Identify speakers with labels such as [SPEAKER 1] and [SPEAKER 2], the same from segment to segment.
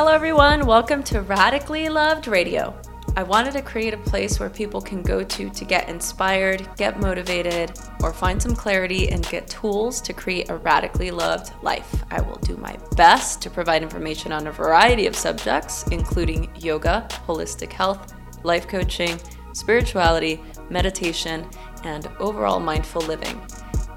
[SPEAKER 1] Hello, everyone. Welcome to Radically Loved Radio. I wanted to create a place where people can go to to get inspired, get motivated, or find some clarity and get tools to create a radically loved life. I will do my best to provide information on a variety of subjects, including yoga, holistic health, life coaching, spirituality, meditation, and overall mindful living.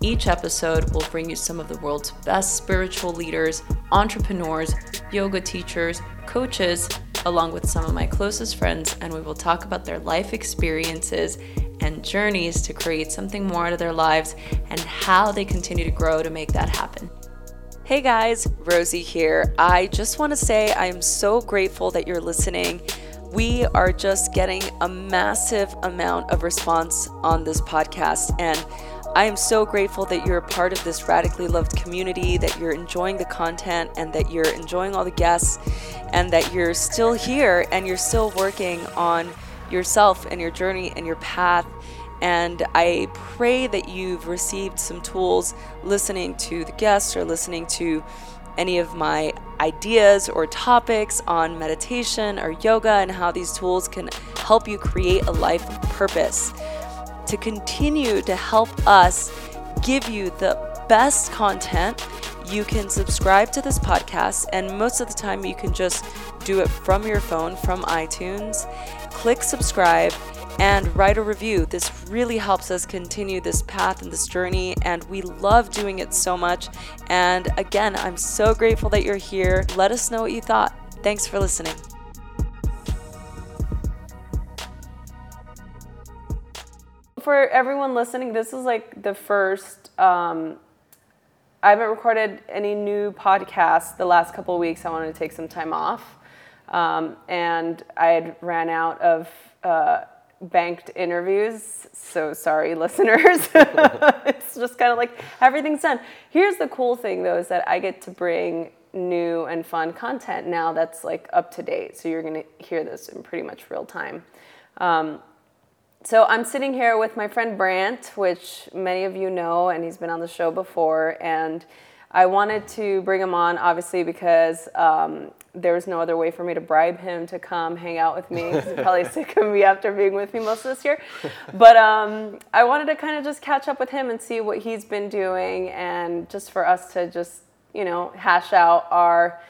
[SPEAKER 1] Each episode will bring you some of the world's best spiritual leaders, entrepreneurs, yoga teachers, coaches, along with some of my closest friends, and we will talk about their life experiences and journeys to create something more out of their lives and how they continue to grow to make that happen. Hey guys, Rosie here. I just want to say I am so grateful that you're listening. We are just getting a massive amount of response on this podcast, and I am so grateful that you're a part of this radically loved community, that you're enjoying the content, and that you're enjoying all the guests, and that you're still here and you're still working on yourself and your journey and your path. And I pray that you've received some tools listening to the guests or listening to any of my ideas or topics on meditation or yoga and how these tools can help you create a life of purpose to continue to help us give you the best content, you can subscribe to this podcast. And most of the time, you can just do it from your phone, from iTunes. Click subscribe and write a review. This really helps us continue this path and this journey, and we love doing it so much. And again, I'm so grateful that you're here. Let us know what you thought. Thanks for listening. For everyone listening, this is like the first. Um, I haven't recorded any new podcasts the last couple of weeks. I wanted to take some time off, um, and I had ran out of uh, banked interviews. So sorry, listeners. it's just kind of like everything's done. Here's the cool thing, though, is that I get to bring new and fun content now that's like up to date. So you're going to hear this in pretty much real time. Um, so I'm sitting here with my friend Brant, which many of you know, and he's been on the show before. And I wanted to bring him on, obviously, because um, there was no other way for me to bribe him to come hang out with me. He's probably sick of me after being with me most of this year. But um, I wanted to kind of just catch up with him and see what he's been doing, and just for us to just, you know, hash out our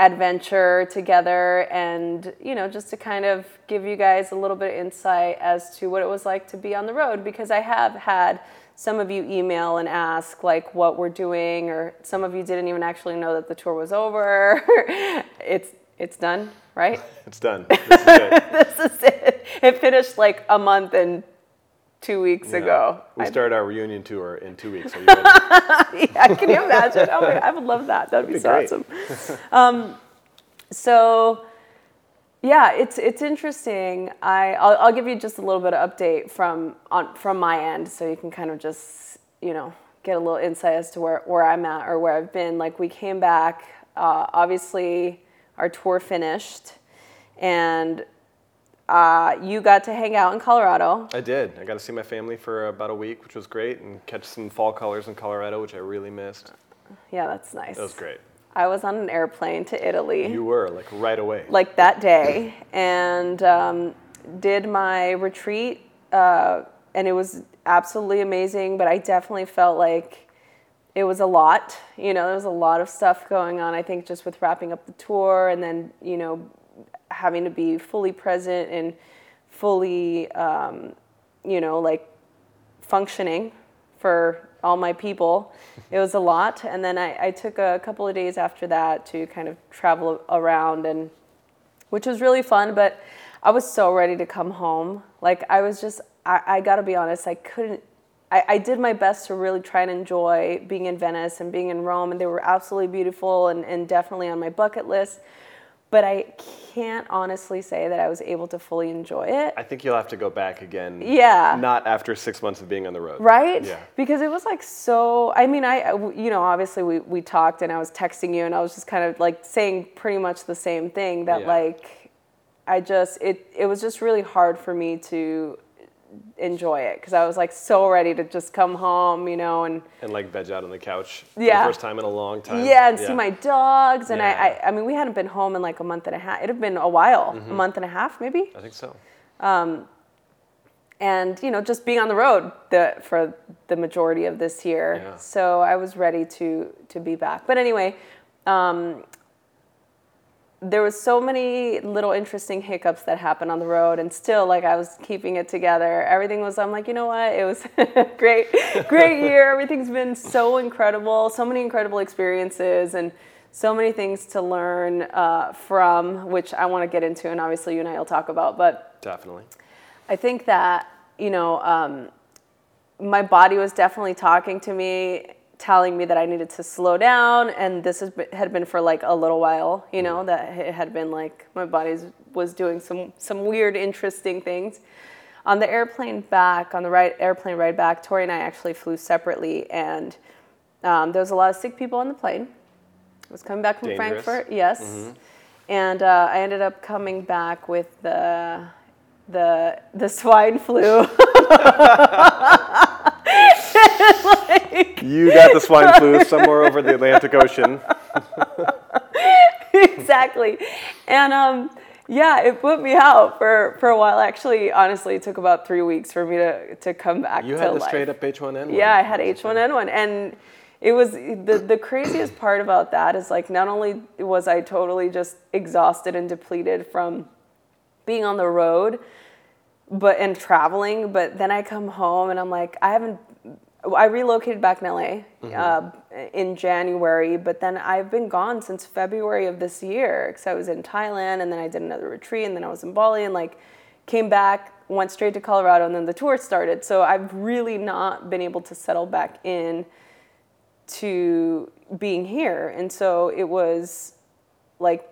[SPEAKER 1] adventure together and you know just to kind of give you guys a little bit of insight as to what it was like to be on the road because i have had some of you email and ask like what we're doing or some of you didn't even actually know that the tour was over. It's it's done right?
[SPEAKER 2] It's done. This is it.
[SPEAKER 1] This is it. It finished like a month and two weeks yeah. ago.
[SPEAKER 2] We start our reunion tour in two weeks. Are you ready?
[SPEAKER 1] yeah, can you imagine? Oh my, I would love that. That'd, be, so awesome. Um, so, yeah, it's it's interesting. I I'll, I'll, give you just a little bit of update from on from my end, so you can kind of just you know get a little insight as to where where I'm at or where I've been. Like we came back, uh, obviously our tour finished, and uh, you got to hang out in Colorado.
[SPEAKER 2] I did. I got to see my family for about a week, which was great, and catch some fall colors in Colorado, which I really missed.
[SPEAKER 1] Yeah, that's nice.
[SPEAKER 2] That was great.
[SPEAKER 1] I was on an airplane to Italy.
[SPEAKER 2] You were, like right away.
[SPEAKER 1] Like that day, and um, did my retreat, uh, and it was absolutely amazing, but I definitely felt like it was a lot. You know, there was a lot of stuff going on, I think, just with wrapping up the tour and then, you know, having to be fully present and fully, um, you know, like functioning for all my people. It was a lot. And then I, I took a couple of days after that to kind of travel around and which was really fun, but I was so ready to come home. Like I was just I, I gotta be honest, I couldn't I, I did my best to really try and enjoy being in Venice and being in Rome and they were absolutely beautiful and, and definitely on my bucket list but I can't honestly say that I was able to fully enjoy it.
[SPEAKER 2] I think you'll have to go back again.
[SPEAKER 1] Yeah.
[SPEAKER 2] Not after six months of being on the road.
[SPEAKER 1] Right?
[SPEAKER 2] Yeah.
[SPEAKER 1] Because it was like so, I mean, I, you know, obviously we, we talked and I was texting you and I was just kind of like saying pretty much the same thing that yeah. like, I just, it, it was just really hard for me to enjoy it because I was like so ready to just come home, you know, and
[SPEAKER 2] And like veg out on the couch for
[SPEAKER 1] Yeah.
[SPEAKER 2] the first time in a long time.
[SPEAKER 1] yeah, and see my dogs. And
[SPEAKER 2] Yeah.
[SPEAKER 1] I, I, I mean, we hadn't been home in like a month and a half. It had been a while,
[SPEAKER 2] Mm-hmm.
[SPEAKER 1] a month and a half maybe.
[SPEAKER 2] I think so.
[SPEAKER 1] Um, and you know just being on the road the, for the majority of this year
[SPEAKER 2] Yeah.
[SPEAKER 1] so i was ready to to be back but anyway um, there was so many little interesting hiccups that happened on the road and still like i was keeping it together. Everything was i'm like you know what? It was great great year. Everything's been so incredible so many incredible experiences and so many things to learn uh, from which i want to get into and obviously you and i will talk about but
[SPEAKER 2] Definitely.
[SPEAKER 1] I think that, you know, um, my body was definitely talking to me, telling me that I needed to slow down. And this has been, had been for like a little while, you know, that it had been like my body was doing some, some weird, interesting things. On the airplane back, on the right airplane ride back, Tori and I actually flew separately. And um, there was a lot of sick people on the plane. I was coming back from
[SPEAKER 2] Dangerous.
[SPEAKER 1] Frankfurt, yes. And uh, I ended up coming back with the the the swine flu.
[SPEAKER 2] You got the swine flu somewhere over the Atlantic Ocean.
[SPEAKER 1] exactly. And um, yeah, it put me out for, for a while. Actually, honestly, it took about three weeks for me to, to come back
[SPEAKER 2] You had the
[SPEAKER 1] life.
[SPEAKER 2] straight up H1N1.
[SPEAKER 1] Yeah, I had H1N1, and it was the the craziest part about that is like not only was I totally just exhausted and depleted from being on the road, but and traveling, but then I come home and I'm like I haven't. I relocated back in LA uh, in January, but then I've been gone since February of this year because I was in Thailand and then I did another retreat and then I was in Bali and like came back, went straight to Colorado, and then the tour started. So I've really not been able to settle back in to being here. And so it was like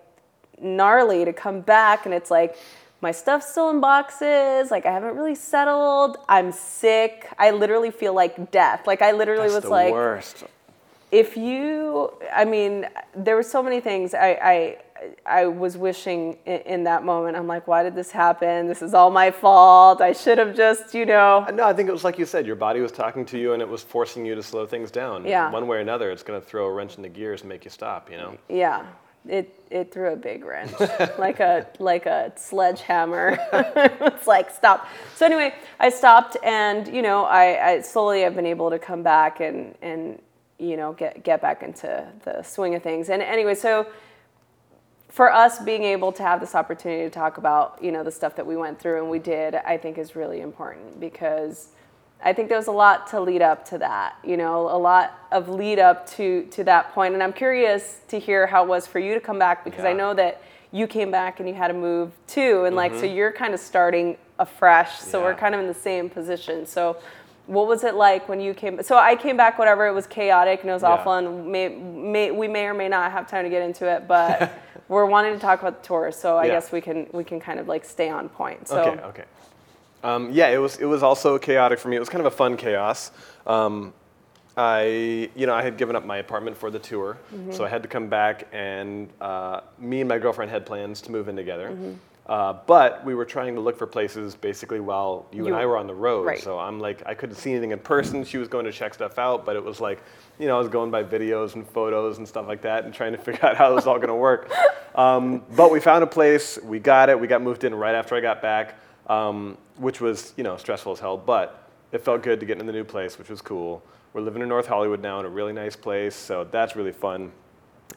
[SPEAKER 1] gnarly to come back and it's like my stuff's still in boxes, like I haven't really settled. I'm sick. I literally feel like death. Like I literally
[SPEAKER 2] That's
[SPEAKER 1] was
[SPEAKER 2] the
[SPEAKER 1] like
[SPEAKER 2] worst.
[SPEAKER 1] if you i mean there were so many things i i i was wishing in, in that moment i'm like why did this happen this is all my fault i should have just you know uh,
[SPEAKER 2] No, I think it was like you said. Your body was talking to you, and it was forcing you to slow things down.
[SPEAKER 1] Yeah.
[SPEAKER 2] One way or another, it's going to throw a wrench in the gears and make you stop. You know.
[SPEAKER 1] yeah it it threw a big wrench like a like a sledgehammer. It's like stop. So anyway i stopped and you know I, I slowly have been able to come back and and you know get get back into the swing of things. And anyway so for us being able to have this opportunity to talk about you know the stuff that we went through and we did i think is really important because i think there was a lot to lead up to that you know a lot of lead up to to that point. and i'm curious to hear how it was for you to come back because i know that you came back and you had to move too and like so you're kind of starting afresh so we're
[SPEAKER 2] Mm-hmm.
[SPEAKER 1] Kind of in the same position so what was it like when you came so i came back whatever it was chaotic and it was
[SPEAKER 2] Yeah.
[SPEAKER 1] awful and may, may, we may or may not have time to get into it but we're wanting to talk about the tour so i
[SPEAKER 2] Yeah.
[SPEAKER 1] guess we can we can kind of like stay on point so
[SPEAKER 2] Okay. Okay. Um, yeah, it was it was also chaotic for me. It was kind of a fun chaos. Um, I you know I had given up my apartment for the tour,
[SPEAKER 1] Mm-hmm.
[SPEAKER 2] so I had to come back, and uh, me and my girlfriend had plans to move in together.
[SPEAKER 1] Mm-hmm.
[SPEAKER 2] Uh, but we were trying to look for places basically while you, and I were on the road.
[SPEAKER 1] right.
[SPEAKER 2] So I'm like, I couldn't see anything in person. She was going to check stuff out, but it was like, you know, I was going by videos and photos and stuff like that and trying to figure out how it was all going to work. Um, but we found a place, we got it, we got moved in right after I got back, um, which was, you know, stressful as hell, but it felt good to get in the new place, which was cool. We're living in North Hollywood now in a really nice place, so that's really fun.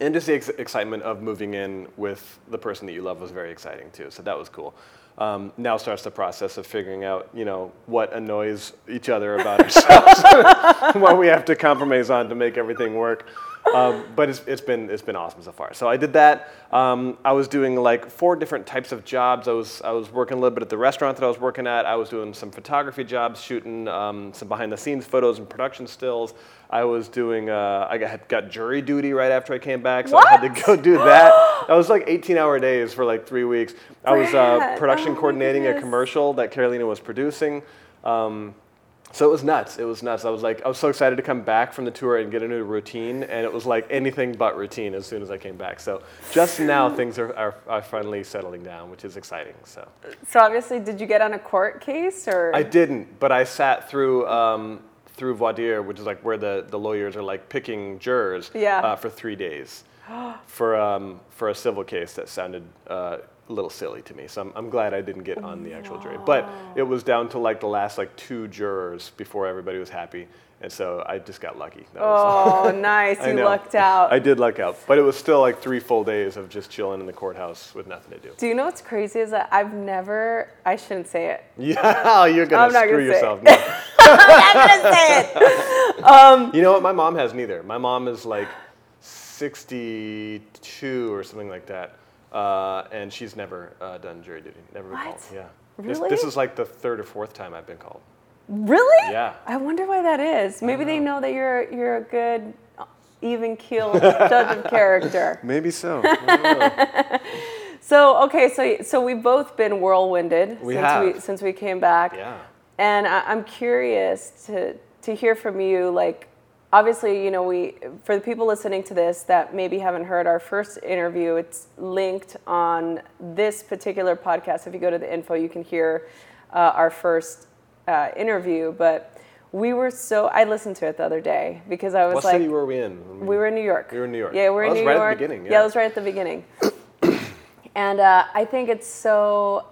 [SPEAKER 2] And just the ex- excitement of moving in with the person that you love was very exciting too. So that was cool. Um, now starts the process of figuring out, you know, what annoys each other about ourselves, what we have to compromise on to make everything work. Um, but it's, it's been it's been awesome so far. So I did that. Um, I was doing like four different types of jobs. I was I was working a little bit at the restaurant that I was working at. I was doing some photography jobs, shooting um, some behind the scenes photos and production stills. I was doing uh, I got, got jury duty right after I came back, so I had to go do that. that was like 18 hour days for like three weeks. I was uh, production
[SPEAKER 1] oh
[SPEAKER 2] coordinating a commercial that Carolina was producing. Um, so it was nuts. It was nuts. I was like, I was so excited to come back from the tour and get a new routine, and it was like anything but routine as soon as I came back. So just now things are, are, are finally settling down, which is exciting. So
[SPEAKER 1] So obviously, did you get on a court case or?
[SPEAKER 2] I didn't, but I sat through um, through voir dire, which is like where the, the lawyers are like picking jurors
[SPEAKER 1] Yeah.
[SPEAKER 2] uh, for three days for um, for a civil case that sounded uh, a little silly to me. So I'm, I'm glad I didn't get on the actual jury. But it was down to like the last like two jurors before everybody was happy, and so I just got lucky. That
[SPEAKER 1] Oh, nice! You
[SPEAKER 2] know.
[SPEAKER 1] lucked out.
[SPEAKER 2] I did luck out, but it was still like three full days of just chilling in the courthouse with nothing to do.
[SPEAKER 1] Do you know what's crazy is that I've never. I shouldn't say it.
[SPEAKER 2] Yeah, you're gonna
[SPEAKER 1] I'm not
[SPEAKER 2] screw yourself. No.
[SPEAKER 1] I'm not gonna say it.
[SPEAKER 2] Um, you know what? My mom has neither. My mom is like 62 or something like that, uh, and she's never uh, done jury duty. Never been
[SPEAKER 1] What?
[SPEAKER 2] called. Yeah. This,
[SPEAKER 1] Really?
[SPEAKER 2] this is like the third or fourth time I've been called.
[SPEAKER 1] Really?
[SPEAKER 2] Yeah.
[SPEAKER 1] I wonder why that is. Maybe they know that you're you're a good, even keeled judge of character.
[SPEAKER 2] Maybe so.
[SPEAKER 1] So okay, so so we've both been whirlwinded
[SPEAKER 2] We
[SPEAKER 1] since we since we came back.
[SPEAKER 2] yeah.
[SPEAKER 1] And I, I'm curious to to hear from you. Like, obviously, you know, we for the people listening to this that maybe haven't heard our first interview, it's linked on this particular podcast. If you go to the info, you can hear uh, our first uh, interview. But we were so I listened to it the other day because I was
[SPEAKER 2] What
[SPEAKER 1] like,
[SPEAKER 2] city were we in?
[SPEAKER 1] we were in New York.
[SPEAKER 2] We were in New York.
[SPEAKER 1] Yeah, we're in
[SPEAKER 2] That was
[SPEAKER 1] New
[SPEAKER 2] right at the
[SPEAKER 1] York.
[SPEAKER 2] beginning,
[SPEAKER 1] Yeah,
[SPEAKER 2] yeah.
[SPEAKER 1] it was right at the beginning. and uh, I think it's so.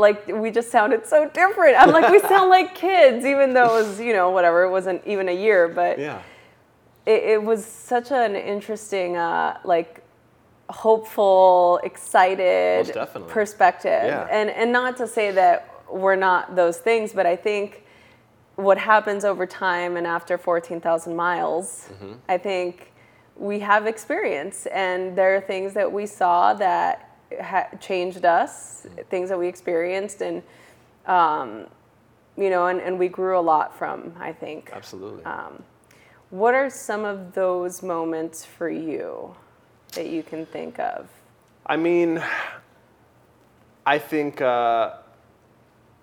[SPEAKER 1] Like we just sounded so different. I'm like we sound like kids, even though it was you know whatever. It wasn't even a year, but
[SPEAKER 2] Yeah.
[SPEAKER 1] it, it was such an interesting, uh, like hopeful, excited perspective.
[SPEAKER 2] Yeah.
[SPEAKER 1] And and not to say that we're not those things, but I think what happens over time and after 14,000 miles,
[SPEAKER 2] Mm-hmm.
[SPEAKER 1] I think we have experience, and there are things that we saw that ha- changed us, things that we experienced, and um, you know, and, and we grew a lot from. I think.
[SPEAKER 2] Absolutely.
[SPEAKER 1] Um, what are some of those moments for you that you can think of?
[SPEAKER 2] I mean, I think uh,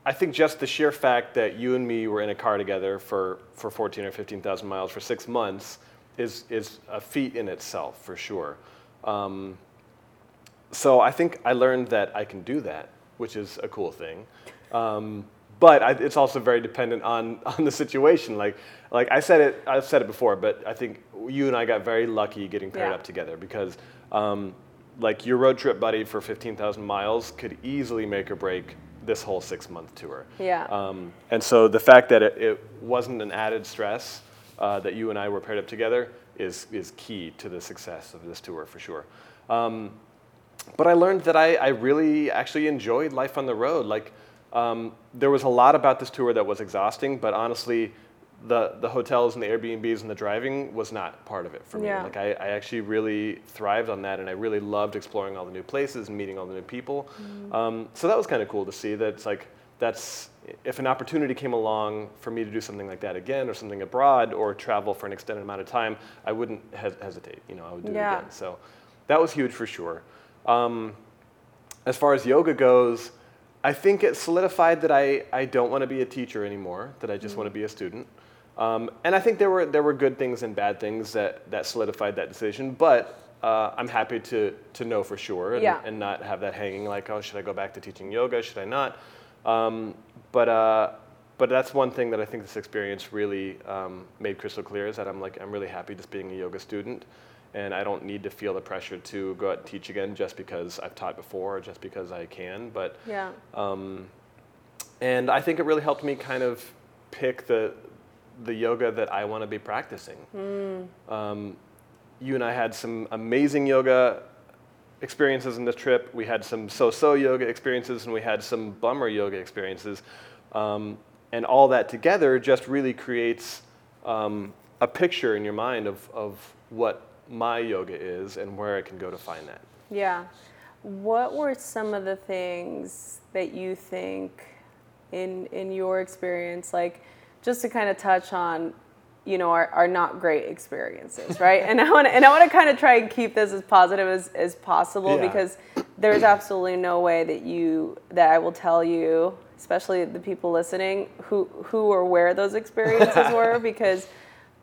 [SPEAKER 2] I think just the sheer fact that you and me were in a car together for, for 14 or 15,000 miles for six months is is a feat in itself for sure. Um, so I think I learned that I can do that, which is a cool thing. Um, but I, it's also very dependent on, on the situation. Like, like I said it, I've said it before, but I think you and I got very lucky getting paired
[SPEAKER 1] Yeah.
[SPEAKER 2] up together because, um, like, your road trip buddy for 15,000 miles could easily make or break this whole six month tour.
[SPEAKER 1] Yeah.
[SPEAKER 2] Um, and so the fact that it, it wasn't an added stress uh, that you and I were paired up together is, is key to the success of this tour for sure. Um, but I learned that I, I really actually enjoyed life on the road. Like, um, there was a lot about this tour that was exhausting, but honestly, the, the hotels and the Airbnbs and the driving was not part of it for me.
[SPEAKER 1] Yeah.
[SPEAKER 2] Like, I, I actually really thrived on that, and I really loved exploring all the new places and meeting all the new people. Um, so that was kind of cool to see that it's like, that's, if an opportunity came along for me to do something like that again, or something abroad, or travel for an extended amount of time, I wouldn't hes- hesitate. You know, I would do
[SPEAKER 1] Yeah.
[SPEAKER 2] it again. So that was huge for sure. Um, as far as yoga goes, I think it solidified that I, I don't want to be a teacher anymore, that I just want to be a student. Um, and I think there were, there were good things and bad things that, that solidified that decision, but uh, I'm happy to, to know for sure and,
[SPEAKER 1] Yeah.
[SPEAKER 2] and not have that hanging like, oh, should I go back to teaching yoga? Should I not? Um, but, uh, but that's one thing that I think this experience really um, made crystal clear is that I'm like, I'm really happy just being a yoga student and I don't need to feel the pressure to go out and teach again just because I've taught before or just because I can. But
[SPEAKER 1] Yeah.
[SPEAKER 2] um, and I think it really helped me kind of pick the the yoga that I want to be practicing. Um, you and I had some amazing yoga experiences in this trip. We had some so-so yoga experiences, and we had some bummer yoga experiences. Um, and all that together just really creates um, a picture in your mind of, of what my yoga is and where I can go to find that.
[SPEAKER 1] Yeah. What were some of the things that you think in in your experience like just to kind of touch on you know, are, are not great experiences, right? and I want to and I want to kind of try and keep this as positive as, as possible
[SPEAKER 2] Yeah.
[SPEAKER 1] because there's absolutely no way that you that I will tell you, especially the people listening, who who or where those experiences were because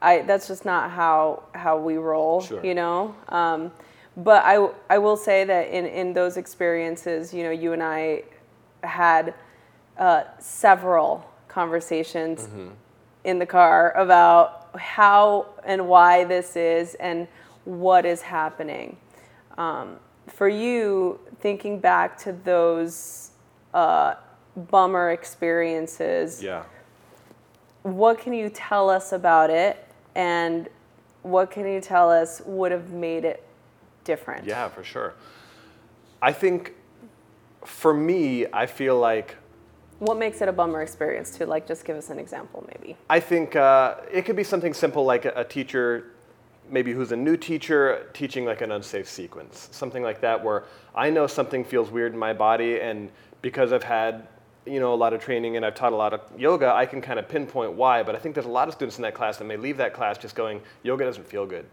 [SPEAKER 1] I that's just not how how we roll,
[SPEAKER 2] Sure.
[SPEAKER 1] you know. Um, but I I will say that in in those experiences, you know, you and I had uh, several conversations in the car about how and why this is and what is happening. Um, for you, thinking back to those uh, bummer experiences,
[SPEAKER 2] Yeah.
[SPEAKER 1] what can you tell us about it and what can you tell us would have made it different?
[SPEAKER 2] Yeah, for sure. I think for me, I feel like
[SPEAKER 1] What makes it a bummer experience too? Like, just give us an example, maybe.
[SPEAKER 2] I think uh, it could be something simple like a, a teacher, maybe who's a new teacher, teaching like an unsafe sequence, something like that, where I know something feels weird in my body, and because I've had you know a lot of training and I've taught a lot of yoga, I can kind of pinpoint why. But I think there's a lot of students in that class that may leave that class just going, yoga doesn't feel good,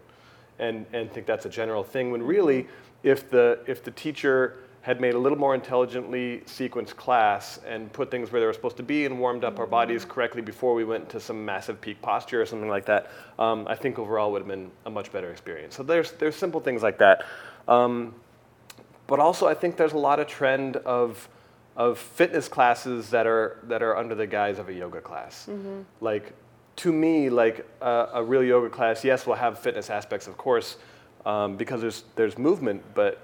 [SPEAKER 2] and and think that's a general thing. When really, if the if the teacher had made a little more intelligently sequenced class and put things where they were supposed to be and warmed up our bodies correctly before we went to some massive peak posture or something like that, um, I think overall would have been a much better experience. So there's there's simple things like that, um, but also I think there's a lot of trend of of fitness classes that are that are under the guise of a yoga class. Like to me, like a, a real yoga class, yes, will have fitness aspects, of course, um, because there's there's movement, but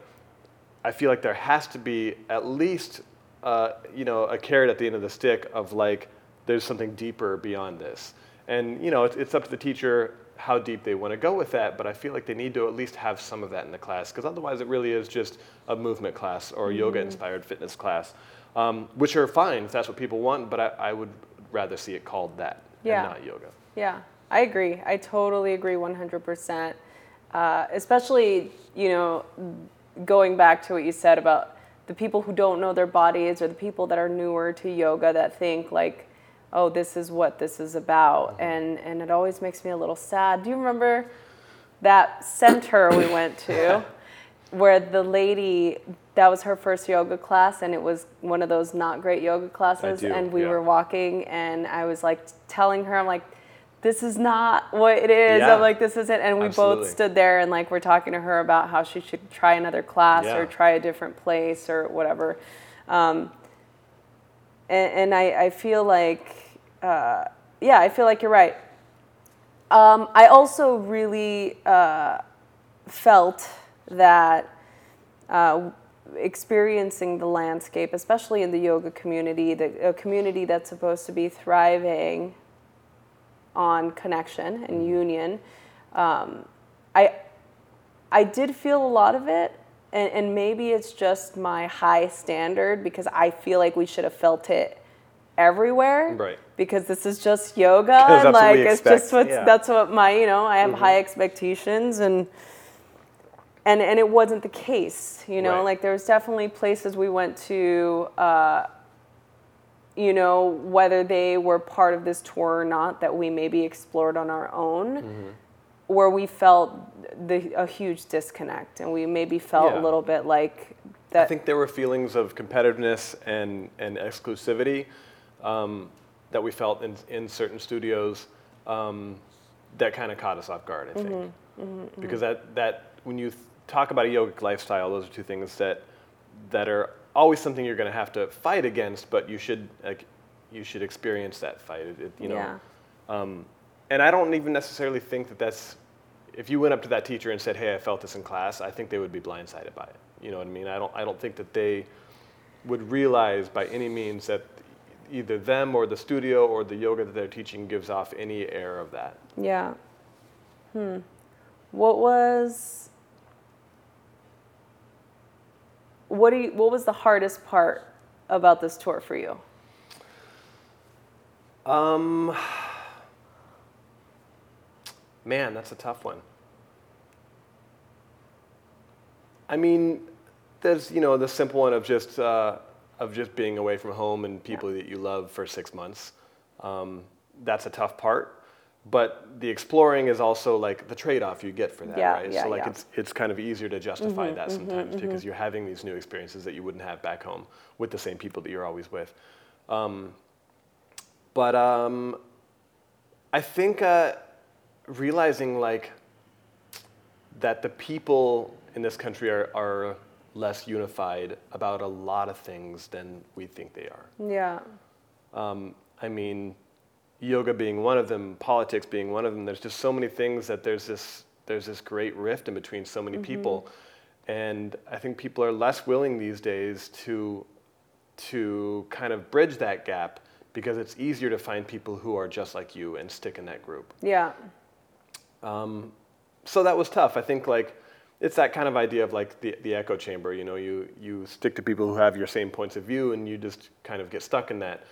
[SPEAKER 2] I feel like there has to be at least, uh, you know, a carrot at the end of the stick of like, there's something deeper beyond this. And you know, it's, it's up to the teacher how deep they want to go with that. But I feel like they need to at least have some of that in the class, because otherwise, it really is just a movement class or a yoga-inspired fitness class, um, which are fine if that's what people want. But I, I would rather see it called that
[SPEAKER 1] Yeah.
[SPEAKER 2] and not yoga.
[SPEAKER 1] Yeah, I agree. I totally agree 100%. Uh, especially, you know, going back to what you said about the people who don't know their bodies or the people that are newer to yoga that think like, oh, this is what this is about. And, and it always makes me a little sad. Do you remember that center we went to where the lady, that was her first yoga class and it was one of those not great yoga classes.
[SPEAKER 2] do,
[SPEAKER 1] and we
[SPEAKER 2] yeah.
[SPEAKER 1] were walking and I was like telling her, I'm like, this is not what it is.
[SPEAKER 2] Yeah.
[SPEAKER 1] I'm like, this isn't. And we
[SPEAKER 2] Absolutely.
[SPEAKER 1] both stood there and like we're talking to her about how she should try another class
[SPEAKER 2] Yeah.
[SPEAKER 1] or try a different place or whatever. Um, and, and I, I feel like, uh, yeah, I feel like you're right. Um, I also really uh, felt that uh, experiencing the landscape, especially in the yoga community, the, a community that's supposed to be thriving on connection and union, um, I I did feel a lot of it, and, and maybe it's just my high standard because I feel like we should have felt it everywhere.
[SPEAKER 2] Right.
[SPEAKER 1] Because this is just yoga, and like it's
[SPEAKER 2] expect,
[SPEAKER 1] just what's
[SPEAKER 2] yeah.
[SPEAKER 1] that's what my you know I have high expectations and and and it wasn't the case you know
[SPEAKER 2] Right.
[SPEAKER 1] like there was definitely places we went to uh, you know whether they were part of this tour or not that we maybe explored on our own
[SPEAKER 2] Mm-hmm.
[SPEAKER 1] where we felt the, a huge disconnect and we maybe felt
[SPEAKER 2] Yeah.
[SPEAKER 1] a little bit like
[SPEAKER 2] I think there were feelings of competitiveness and, and exclusivity um, that we felt in, in certain studios um, that kind of caught us off guard, I think. Because that, that when you th- talk about a yogic lifestyle, those are two things that, that are always something you're going to have to fight against, but you should, like, you should experience that fight. It, you know,
[SPEAKER 1] yeah
[SPEAKER 2] um, and I don't even necessarily think that that's, if you went up to that teacher and said, hey, I felt this in class, I think they would be blindsided by it. You know what I mean? I don't, I don't think that they would realize by any means that either them or the studio or the yoga that they're teaching gives off any air of that.
[SPEAKER 1] yeah hmm what was what do you what was the hardest part about this tour for you
[SPEAKER 2] Um, man, that's a tough one. I mean, there's you know the simple one of just uh, of just being away from home and people that you love for six months. Um, that's a tough part, but the exploring is also like the trade-off you get for that,
[SPEAKER 1] Yeah,
[SPEAKER 2] right?
[SPEAKER 1] yeah,
[SPEAKER 2] so like
[SPEAKER 1] yeah. Mm-hmm,
[SPEAKER 2] it's it's kind of easier to justify that sometimes because you're having these new experiences that you wouldn't have back home with the same people that you're always with. Um, but um, I think uh, realizing like that the people in this country are, are less unified about a lot of things than we think they are.
[SPEAKER 1] Yeah.
[SPEAKER 2] Um, I mean, yoga being one of them, politics being one of them. There's just so many things that there's this there's this great rift in between so many mm-hmm. people, and I think people are less willing these days to to kind of bridge that gap because it's easier to find people who are just like you and stick in that group.
[SPEAKER 1] Yeah.
[SPEAKER 2] Um, so that was tough. I think like it's that kind of idea of like the, the echo chamber. You know, you you stick to people who have your same points of view, and you just kind of get stuck in that.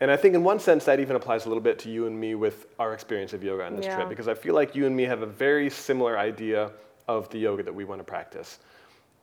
[SPEAKER 2] And I think in one sense that even applies a little bit to you and me with our experience of yoga on this
[SPEAKER 1] Yeah.
[SPEAKER 2] trip, because I feel like you and me have a very similar idea of the yoga that we want to practice.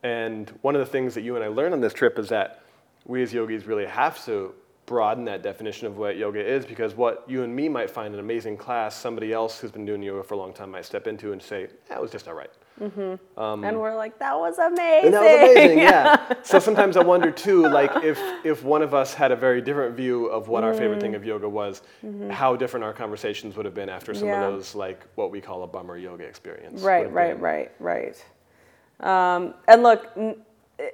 [SPEAKER 2] And one of the things that you and I learned on this trip is that we as yogis really have to broaden that definition of what yoga is because what you and me might find an amazing class, somebody else who's been doing yoga for a long time might step into and say, that was just all right. Mm-hmm.
[SPEAKER 1] Um, and we're like, that was amazing.
[SPEAKER 2] And that was amazing, yeah. so sometimes I wonder too, like if if one of us had a very different view of what our favorite thing mm. of yoga was, mm-hmm. how different our conversations would have been after some
[SPEAKER 1] Yeah.
[SPEAKER 2] of those like what we call a bummer yoga experience. would
[SPEAKER 1] Right, right, right, right. Um, and look, eh,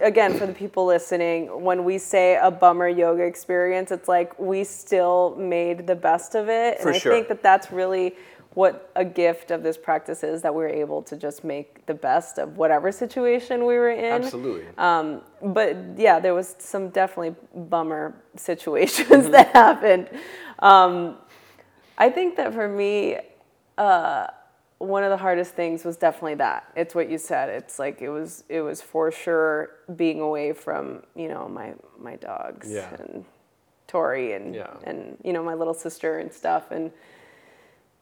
[SPEAKER 1] again, for the people listening, when we say a bummer yoga experience, it's like we still made the best of it.
[SPEAKER 2] For
[SPEAKER 1] and I
[SPEAKER 2] sure.
[SPEAKER 1] think that that's really what a gift of this practice is that we're able to just make the best of whatever situation we were in.
[SPEAKER 2] Absolutely.
[SPEAKER 1] Um, but yeah, there was some definitely bummer situations that happened. Um, I think that for me, uh, one of the hardest things was definitely that. It's what you said. It's like it was. It was for sure being away from you know my my dogs
[SPEAKER 2] Yeah.
[SPEAKER 1] and Tori and
[SPEAKER 2] Yeah.
[SPEAKER 1] and you know my little sister and stuff and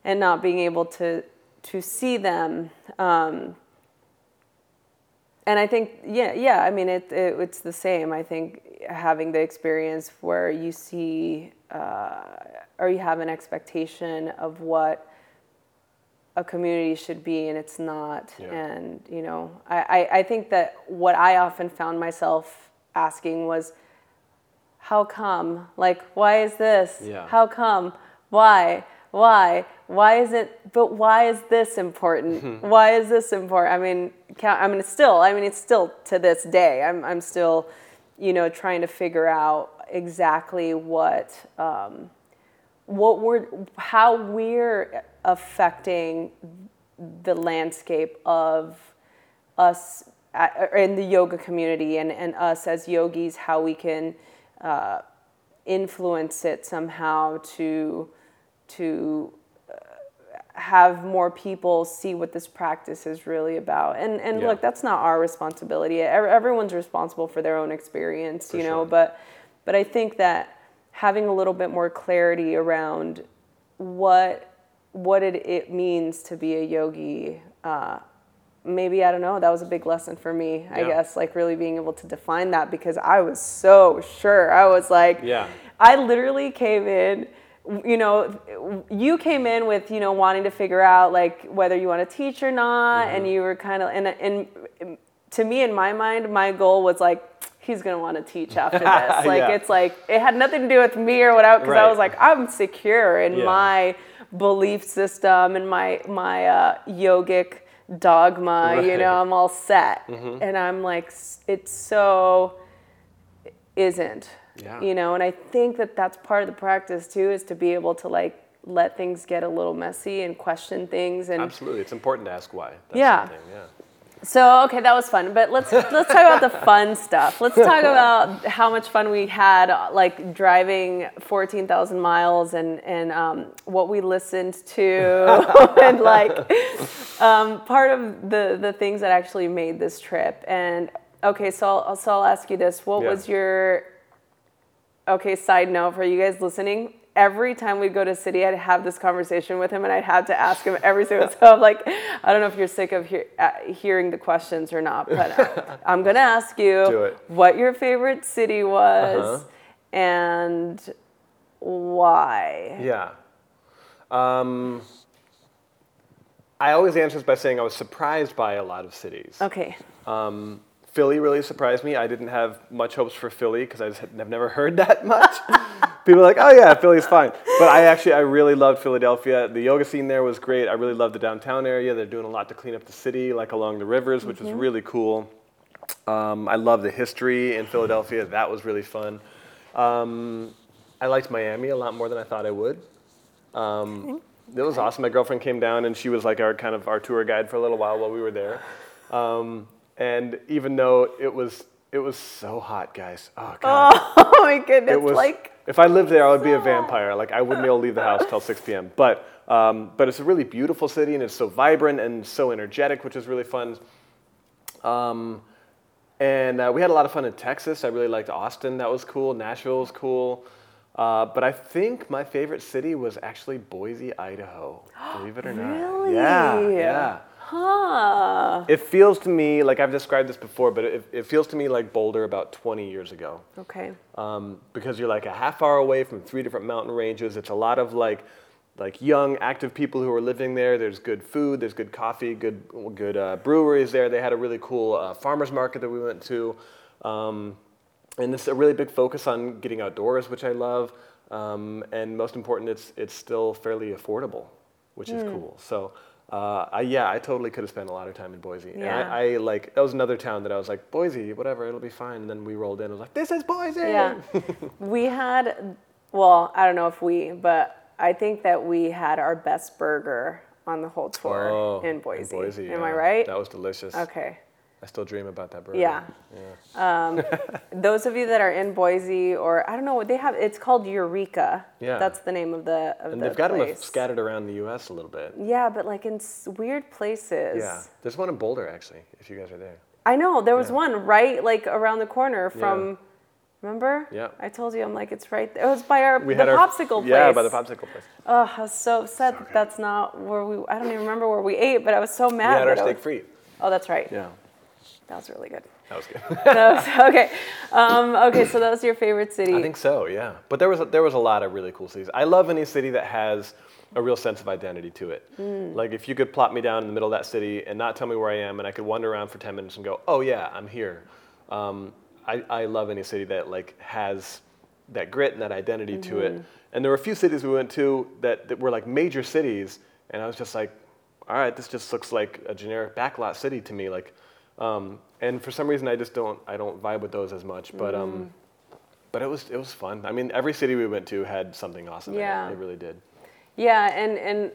[SPEAKER 1] and not being able to to see them. Um, and I think, yeah, yeah. I mean, it, it it's the same. I think having the experience where you see uh, or you have an expectation of what a community should be, and it's not.
[SPEAKER 2] Yeah.
[SPEAKER 1] And you know, I, I I think that what I often found myself asking was, how come? Like, why is this?
[SPEAKER 2] Yeah.
[SPEAKER 1] How come? Why? Why? Why is it? But why is this important? why is this important? I mean, I mean, it's still. I mean, it's still to this day. I'm, I'm still, you know, trying to figure out exactly what, um, what we're, how we're affecting the landscape of us at, in the yoga community and, and us as yogis, how we can uh, influence it somehow to to uh, have more people see what this practice is really about. And and
[SPEAKER 2] Yeah.
[SPEAKER 1] look, that's not our responsibility. Everyone's responsible for their own experience, you know.
[SPEAKER 2] sure.
[SPEAKER 1] But but I think that having a little bit more clarity around what what it, it means to be a yogi. Uh, maybe I don't know. That was a big lesson for me. I guess like really being able to define that because I was so sure. I was like,
[SPEAKER 2] Yeah.
[SPEAKER 1] I literally came in. You know, you came in with you know wanting to figure out like whether you want to teach or not, and you were kind of and and to me in my mind, my goal was like he's gonna want to teach after this. Like
[SPEAKER 2] Yeah.
[SPEAKER 1] it's like it had nothing to do with me or whatever because I was like I'm secure in
[SPEAKER 2] Yeah.
[SPEAKER 1] my belief system and my my uh, yogic dogma. You
[SPEAKER 2] Right. Mm-hmm.
[SPEAKER 1] know, I'm all set, and I'm like it's so isn't.
[SPEAKER 2] Yeah.
[SPEAKER 1] You know, and I think that that's part of the practice too is to be able to like let things get a little messy and question things and
[SPEAKER 2] Absolutely. It's important to ask why. That's
[SPEAKER 1] Yeah.
[SPEAKER 2] yeah.
[SPEAKER 1] so okay, that was fun. But let's let's talk about the fun stuff. Let's talk about how much fun we had, like driving fourteen thousand miles, and and um, what we listened to, and like um, part of the the things that actually made this trip. And okay, so I'll, so I'll ask you this: What
[SPEAKER 2] Yeah.
[SPEAKER 1] was your okay? Side note for you guys listening. Every time we'd go to city, I'd have this conversation with him, and I'd have to ask him every single. So I'm like, I don't know if you're sick of hear, uh, hearing the questions or not, but uh, I'm gonna ask you what your favorite city was
[SPEAKER 2] Uh-huh.
[SPEAKER 1] and why.
[SPEAKER 2] Yeah. Um, I always answer this by saying I was surprised by a lot of cities.
[SPEAKER 1] Okay.
[SPEAKER 2] Um, Philly really surprised me. I didn't have much hopes for Philly because I just have never heard that much. People are like, oh yeah, Philly's fine. But I actually, I really loved Philadelphia. The yoga scene there was great. I really loved the downtown area. They're doing a lot to clean up the city, like along the rivers, which was really cool. Um, I love the history in Philadelphia. That was really fun. Um, I liked Miami a lot more than I thought I would. Um, it was awesome. My girlfriend came down and she was like our kind of our tour guide for a little while while we were there. Um, and even though it was it was so hot, guys. Oh god.
[SPEAKER 1] Oh my goodness!
[SPEAKER 2] it was
[SPEAKER 1] like
[SPEAKER 2] if I lived there, I would be a vampire. Like I wouldn't be able to leave the house till 6 p.m. But um, but it's a really beautiful city and it's so vibrant and so energetic, which is really fun. Um, and uh, we had a lot of fun in Texas. I really liked Austin. That was cool. Nashville was cool. Uh, but I think my favorite city was actually Boise, Idaho. Believe it or not.
[SPEAKER 1] Really?
[SPEAKER 2] Yeah, yeah.
[SPEAKER 1] Huh?
[SPEAKER 2] It feels to me like I've described this before, but it, it feels to me like Boulder about 20 years ago
[SPEAKER 1] Okay.
[SPEAKER 2] um, because you're like a half hour away from three different mountain ranges. It's a lot of like like young, active people who are living there. There's good food, there's good coffee, good good uh, breweries there. They had a really cool uh, farmers market that we went to, um, and it's a really big focus on getting outdoors, which I love. Um, and most important, it's it's still fairly affordable, which is cool. So. Uh, I, yeah, I totally could have spent a lot of time in Boise. And
[SPEAKER 1] Yeah.
[SPEAKER 2] I, I like that was another town that I was like Boise, whatever, it'll be fine. And then we rolled in. I was like, this is Boise.
[SPEAKER 1] Yeah. we had, well, I don't know if we, but I think that we had our best burger on the whole tour
[SPEAKER 2] Oh,
[SPEAKER 1] in Boise. Boise, Am I right?
[SPEAKER 2] That was delicious.
[SPEAKER 1] okay.
[SPEAKER 2] I still dream about that burger.
[SPEAKER 1] Yeah. Um, those of you that are in Boise, or I don't know what they have, it's called Eureka.
[SPEAKER 2] Yeah.
[SPEAKER 1] That's the name of the of
[SPEAKER 2] And
[SPEAKER 1] the
[SPEAKER 2] they've got them scattered around the U.S. a little bit.
[SPEAKER 1] Yeah, but like in s- weird places.
[SPEAKER 2] Yeah. There's one in Boulder actually. If you guys are there.
[SPEAKER 1] I know there was
[SPEAKER 2] Yeah.
[SPEAKER 1] one right like around the corner from. Remember?
[SPEAKER 2] Yeah.
[SPEAKER 1] I told you I'm like it's right. There. It was by our
[SPEAKER 2] We
[SPEAKER 1] the
[SPEAKER 2] had our
[SPEAKER 1] popsicle place.
[SPEAKER 2] Yeah, by the popsicle place.
[SPEAKER 1] Oh, I was so upset that that's not where we. I don't even remember where we ate, but I was so mad.
[SPEAKER 2] We
[SPEAKER 1] mad.
[SPEAKER 2] had our steak
[SPEAKER 1] was-
[SPEAKER 2] free.
[SPEAKER 1] Oh, that's right.
[SPEAKER 2] Yeah.
[SPEAKER 1] That was really good.
[SPEAKER 2] That was good.
[SPEAKER 1] That was- okay. Um, okay, so that was your favorite city.
[SPEAKER 2] I think so. Yeah. But there was a, there was a lot of really cool cities. I love any city that has a real sense of identity to it.
[SPEAKER 1] Mm.
[SPEAKER 2] Like if you could plop me down in the middle of that city and not tell me where I am, and I could wander around for 10 minutes and go, oh yeah, I'm here. Um, I, I love any city that like has that grit and that identity to
[SPEAKER 1] Mm-hmm.
[SPEAKER 2] it. And there were a few cities we went to that, that were like major cities, and I was just like, all right, this just looks like a generic backlot city to me. Like, um, and for some reason, I just don't I don't vibe with those as much. But
[SPEAKER 1] Mm.
[SPEAKER 2] um, but it was it was fun. I mean, every city we went to had something awesome.
[SPEAKER 1] Yeah.
[SPEAKER 2] in it. it really did.
[SPEAKER 1] Yeah, and and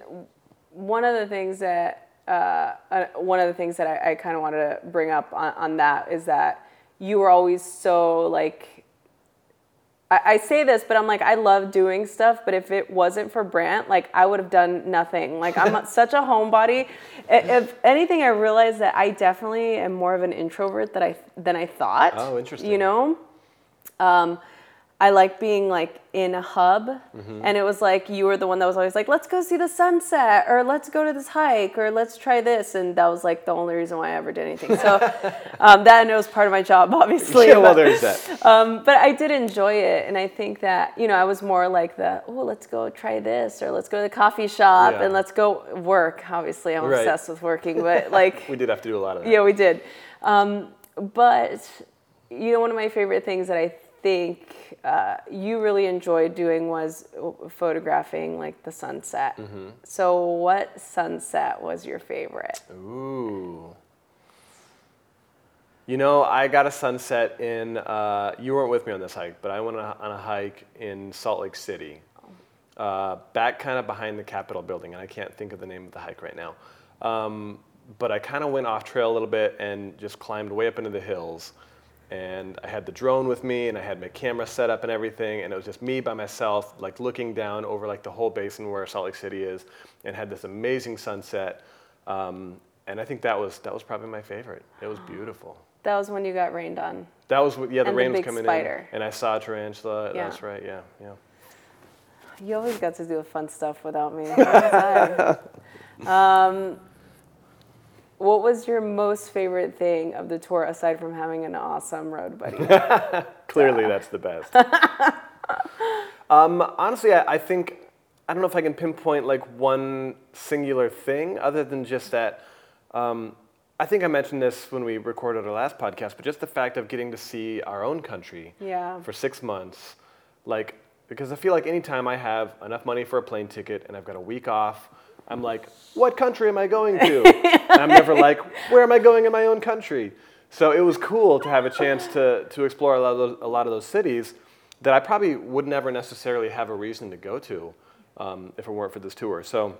[SPEAKER 1] one of the things that uh, uh, one of the things that I, I kind of wanted to bring up on, on that is that you were always so like. I, I say this, but I'm like I love doing stuff. But if it wasn't for Brant, like I would have done nothing. Like I'm such a homebody. If anything, I realized that I definitely am more of an introvert that I than I thought.
[SPEAKER 2] Oh, interesting.
[SPEAKER 1] You know, um, I like being like in a hub,
[SPEAKER 2] Mm-hmm.
[SPEAKER 1] and it was like you were the one that was always like, "Let's go see the sunset," or "Let's go to this hike," or "Let's try this," and that was like the only reason why I ever did anything. So um, that and it was part of my job, obviously.
[SPEAKER 2] Yeah, well,
[SPEAKER 1] but-
[SPEAKER 2] there's that.
[SPEAKER 1] um, but I did enjoy it, and I think that you know I was more like the oh let's go try this or let's go to the coffee shop
[SPEAKER 2] Yeah.
[SPEAKER 1] and let's go work. Obviously, I'm
[SPEAKER 2] Right.
[SPEAKER 1] obsessed with working, but like
[SPEAKER 2] We did have to do a lot of that.
[SPEAKER 1] yeah, we did. Um, but you know, one of my favorite things that I think uh, you really enjoyed doing was photographing like the sunset.
[SPEAKER 2] Mm-hmm.
[SPEAKER 1] So, what sunset was your favorite?
[SPEAKER 2] Ooh. You know, I got a sunset in. Uh, you weren't with me on this hike, but I went on a, on a hike in Salt Lake City, uh, back kind of behind the Capitol building, and I can't think of the name of the hike right now. Um, but I kind of went off trail a little bit and just climbed way up into the hills. And I had the drone with me, and I had my camera set up and everything, and it was just me by myself, like looking down over like the whole basin where Salt Lake City is, and had this amazing sunset. Um, and I think that was that was probably my favorite. It was beautiful.
[SPEAKER 1] That was when you got rained on.
[SPEAKER 2] That was yeah. The
[SPEAKER 1] And the
[SPEAKER 2] rain was coming
[SPEAKER 1] spider.
[SPEAKER 2] in, and I saw a tarantula.
[SPEAKER 1] Yeah.
[SPEAKER 2] That's right. Yeah, yeah.
[SPEAKER 1] You always got to do fun stuff without me. What was I? um, what was your most favorite thing of the tour aside from having an awesome road buddy?
[SPEAKER 2] Clearly, that's the best. um, honestly, I, I think I don't know if I can pinpoint like one singular thing other than just that. Um, I think I mentioned this when we recorded our last podcast, but just the fact of getting to see our own country
[SPEAKER 1] Yeah.
[SPEAKER 2] for six months, like because I feel like anytime I have enough money for a plane ticket and I've got a week off, I'm like, what country am I going to? and I'm never like, where am I going in my own country? So it was cool to have a chance to to explore a lot of those, a lot of those cities that I probably would never necessarily have a reason to go to um, if it weren't for this tour. So.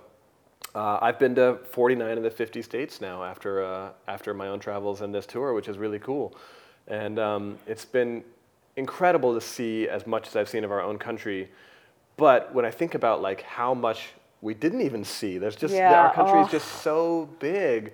[SPEAKER 2] Uh, I've been to 49 of the 50 states now after uh, after my own travels and this tour, which is really cool. And um, it's been incredible to see as much as I've seen of our own country. But when I think about like how much we didn't even see, there's just
[SPEAKER 1] Yeah,
[SPEAKER 2] our country is
[SPEAKER 1] oh.
[SPEAKER 2] just so big.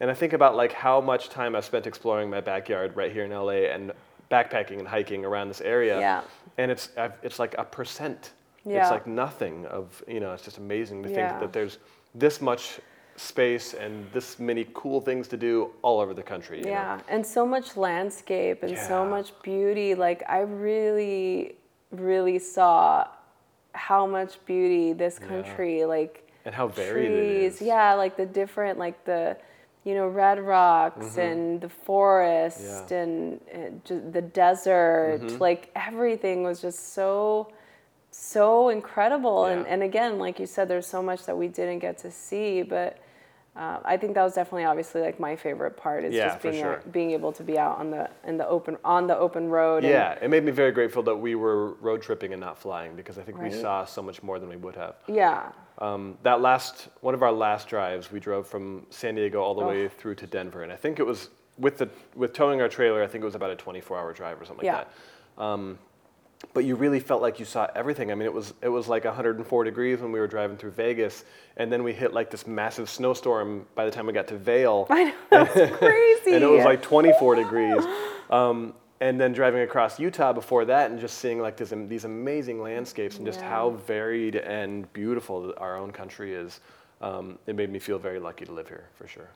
[SPEAKER 2] And I think about like how much time I spent exploring my backyard right here in LA and backpacking and hiking around this area.
[SPEAKER 1] Yeah.
[SPEAKER 2] And it's I've, it's like a percent.
[SPEAKER 1] Yeah.
[SPEAKER 2] It's like nothing of you know. It's just amazing to
[SPEAKER 1] Yeah.
[SPEAKER 2] think that there's this much space and this many cool things to do all over the country. you know?
[SPEAKER 1] Yeah, and so much landscape and so much beauty. Like I really, really saw how much beauty this country like
[SPEAKER 2] And how varied it
[SPEAKER 1] trees.
[SPEAKER 2] is.
[SPEAKER 1] Yeah, like the different like the you know red rocks and the forest
[SPEAKER 2] Mm-hmm. Yeah.
[SPEAKER 1] and, and the desert.
[SPEAKER 2] Mm-hmm.
[SPEAKER 1] Like everything was just so so incredible and, and again like you said there's so much that we didn't get to see but uh, I think that was definitely obviously like my favorite part is
[SPEAKER 2] Yeah,
[SPEAKER 1] just being
[SPEAKER 2] sure.
[SPEAKER 1] out- being able to be out on the in the open on the open road. and-
[SPEAKER 2] Yeah, it made me very grateful that we were road tripping and not flying because I think
[SPEAKER 1] Right.
[SPEAKER 2] we saw so much more than we would have.
[SPEAKER 1] yeah,
[SPEAKER 2] Um, that last one of our last drives, we drove from San Diego all the
[SPEAKER 1] Oh.
[SPEAKER 2] way through to Denver, and I think it was with the with towing our trailer. I think it was about a 24-hour drive or something
[SPEAKER 1] Yeah.
[SPEAKER 2] like that. Um, but you really felt like you saw everything. I mean, it was it was like 104 degrees when we were driving through Vegas, and then we hit like this massive snowstorm by the time we got to Vail.
[SPEAKER 1] I know that's crazy.
[SPEAKER 2] and it was like 24 degrees. Um, and then driving across Utah before that, and just seeing like this, these amazing landscapes and just
[SPEAKER 1] Yeah.
[SPEAKER 2] how varied and beautiful our own country is. Um, it made me feel very lucky to live here, for sure.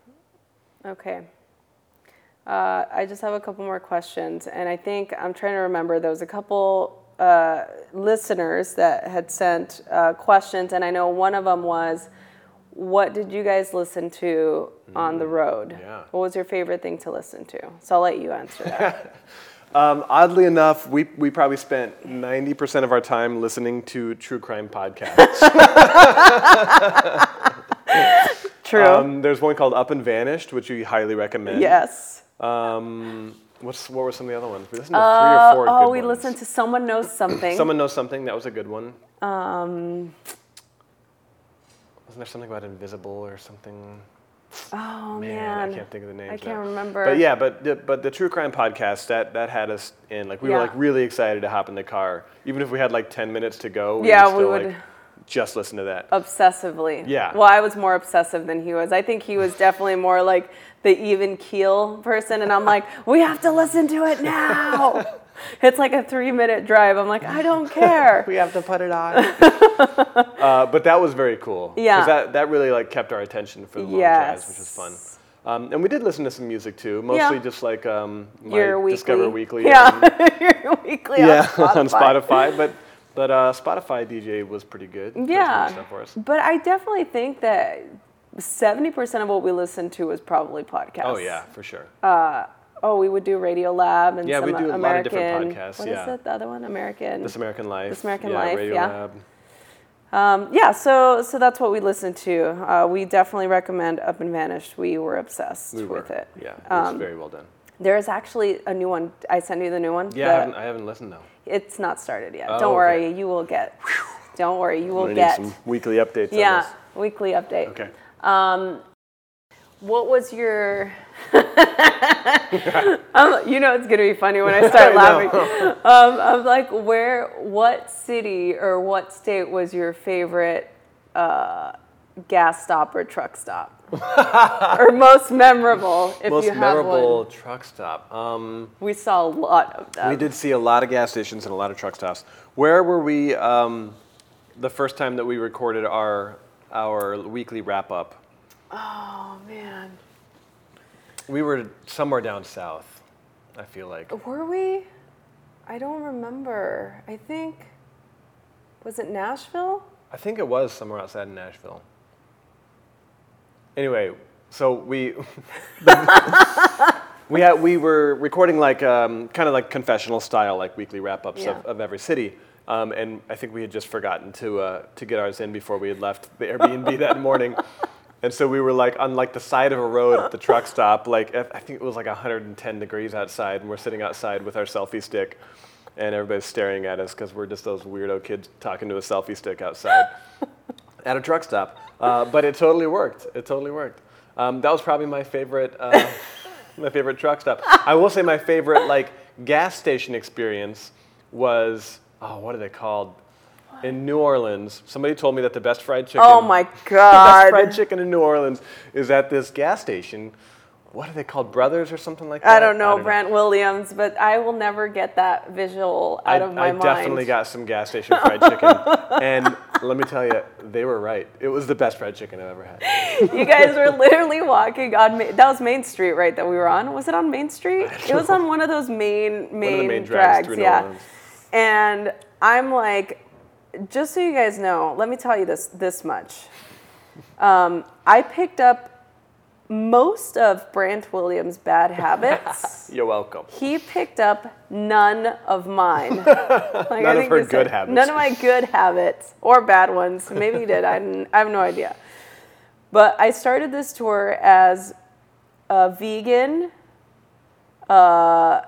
[SPEAKER 1] Okay. Uh, I just have a couple more questions, and I think I'm trying to remember. There was a couple uh, listeners that had sent uh, questions, and I know one of them was, "What did you guys listen to on the road?
[SPEAKER 2] Mm, yeah.
[SPEAKER 1] What was your favorite thing to listen to?" So I'll let you answer that.
[SPEAKER 2] Um, oddly enough, we, we probably spent 90% of our time listening to true crime podcasts.
[SPEAKER 1] True.
[SPEAKER 2] Um, there's one called Up and Vanished, which we highly recommend.
[SPEAKER 1] yes.
[SPEAKER 2] Um, what's, what were some of the other ones? We listened to three or four
[SPEAKER 1] oh, we
[SPEAKER 2] ones.
[SPEAKER 1] listened to someone knows something.
[SPEAKER 2] Someone knows something. That was a good one.
[SPEAKER 1] um,
[SPEAKER 2] Wasn't there something about invisible or something?
[SPEAKER 1] oh
[SPEAKER 2] Man,
[SPEAKER 1] man,
[SPEAKER 2] I can't think of the name.
[SPEAKER 1] I can't
[SPEAKER 2] now.
[SPEAKER 1] remember.
[SPEAKER 2] But yeah, but the, but the true crime podcast that that had us in like we were like really excited to hop in the car, even if we had like ten minutes to go. We
[SPEAKER 1] Yeah, we would-
[SPEAKER 2] like, just listen to that.
[SPEAKER 1] obsessively.
[SPEAKER 2] Yeah.
[SPEAKER 1] Well, I was more obsessive than he was. I think he was definitely more like the even keel person, and I'm like, we have to listen to it now. it's like a three minute drive. I'm like, I don't care.
[SPEAKER 2] We have to put it on. uh, but that was very cool.
[SPEAKER 1] Yeah.
[SPEAKER 2] Because that, that really like kept our attention for the long drives, which was fun. Um, and we did listen to some music too, mostly just like um, my
[SPEAKER 1] Your weekly.
[SPEAKER 2] Discover Weekly.
[SPEAKER 1] Yeah,
[SPEAKER 2] and-
[SPEAKER 1] your weekly
[SPEAKER 2] yeah,
[SPEAKER 1] on
[SPEAKER 2] on
[SPEAKER 1] Spotify.
[SPEAKER 2] Spotify. But but uh, Spotify DJ was pretty good. Played some good
[SPEAKER 1] Yeah,
[SPEAKER 2] stuff for us.
[SPEAKER 1] but I definitely think that seventy percent of what we listened to was probably podcasts.
[SPEAKER 2] Oh yeah, for sure.
[SPEAKER 1] Oh, we would do Radio Lab and
[SPEAKER 2] Yeah, we
[SPEAKER 1] some
[SPEAKER 2] do a lot of
[SPEAKER 1] American.
[SPEAKER 2] different podcasts,
[SPEAKER 1] What is
[SPEAKER 2] yeah.
[SPEAKER 1] it? The other one, American.
[SPEAKER 2] This American Life.
[SPEAKER 1] This American
[SPEAKER 2] yeah,
[SPEAKER 1] Life,
[SPEAKER 2] Radio
[SPEAKER 1] yeah.
[SPEAKER 2] Lab.
[SPEAKER 1] Um, yeah, so so that's what we listened to. Uh, we definitely recommend Up and Vanished. We were obsessed
[SPEAKER 2] We were.
[SPEAKER 1] with it.
[SPEAKER 2] Yeah, it was
[SPEAKER 1] Um,
[SPEAKER 2] very well done.
[SPEAKER 1] There is actually a new one. I sent you the new one.
[SPEAKER 2] Yeah,
[SPEAKER 1] The-
[SPEAKER 2] I haven't, I haven't listened though.
[SPEAKER 1] it's not started yet.
[SPEAKER 2] Oh,
[SPEAKER 1] Don't
[SPEAKER 2] okay.
[SPEAKER 1] worry, you will get. Don't worry, you will get.
[SPEAKER 2] need some weekly updates.
[SPEAKER 1] yeah, weekly update.
[SPEAKER 2] Okay.
[SPEAKER 1] What was your? um, you know it's gonna be funny when I start laughing. Um, I'm like, where? What city or what state was your favorite uh, gas stop or truck stop, or most memorable? If
[SPEAKER 2] Most
[SPEAKER 1] you have
[SPEAKER 2] memorable
[SPEAKER 1] one.
[SPEAKER 2] truck stop. Um,
[SPEAKER 1] We saw a lot of them.
[SPEAKER 2] we did see a lot of gas stations and a lot of truck stops. Where were we um, the first time that we recorded our our weekly wrap up?
[SPEAKER 1] Oh man,
[SPEAKER 2] We were somewhere down south. I feel like.
[SPEAKER 1] were we? I don't remember. I think was it Nashville?
[SPEAKER 2] I think it was somewhere outside of Nashville. Anyway, so we we had we were recording like um, kind of like confessional style, like weekly wrap ups
[SPEAKER 1] Yeah.
[SPEAKER 2] of, of every city. Um, and I think we had just forgotten to uh, to get ours in before we had left the Airbnb that morning. And so we were like on like the side of a road at the truck stop, like at- I think it was like 110 degrees outside, and we're sitting outside with our selfie stick, and everybody's staring at us because we're just those weirdo kids talking to a selfie stick outside at a truck stop. Uh, but it totally worked. It totally worked. Um, that was probably my favorite, uh, my favorite truck stop. I will say my favorite like gas station experience was oh, what are they called? In New Orleans, somebody told me that the best fried chicken.
[SPEAKER 1] Oh my god!
[SPEAKER 2] The best fried chicken in New Orleans is at this gas station. What are they called? Brothers or something like that?
[SPEAKER 1] I don't know, Brant Williams, but I will never get that visual out
[SPEAKER 2] I,
[SPEAKER 1] of my
[SPEAKER 2] I
[SPEAKER 1] mind.
[SPEAKER 2] definitely got some gas station fried chicken, and let me tell you, they were right. It was the best fried chicken I've ever had.
[SPEAKER 1] you guys were literally walking on that was Main Street, right? That we were on. Was it on Main Street? It was on one of those main main,
[SPEAKER 2] One of the main
[SPEAKER 1] drags,
[SPEAKER 2] drags
[SPEAKER 1] yeah. And I'm like, just so you guys know, let me tell you this this much. Um, I picked up most of Brant Williams' bad habits.
[SPEAKER 2] You're welcome.
[SPEAKER 1] he picked up none of mine. Like, I
[SPEAKER 2] None of her
[SPEAKER 1] he said-
[SPEAKER 2] habits.
[SPEAKER 1] None of my good habits or bad ones. Maybe he did. I, didn't, I have no idea. But I started this tour as a vegan. Uh,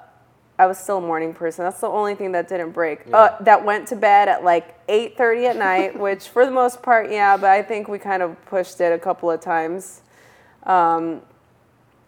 [SPEAKER 1] I was still a morning person. That's the only thing that didn't break. Uh, that went to bed at like 8:30 at night, which for the most part, yeah. But I think we kind of pushed it a couple of times. Um,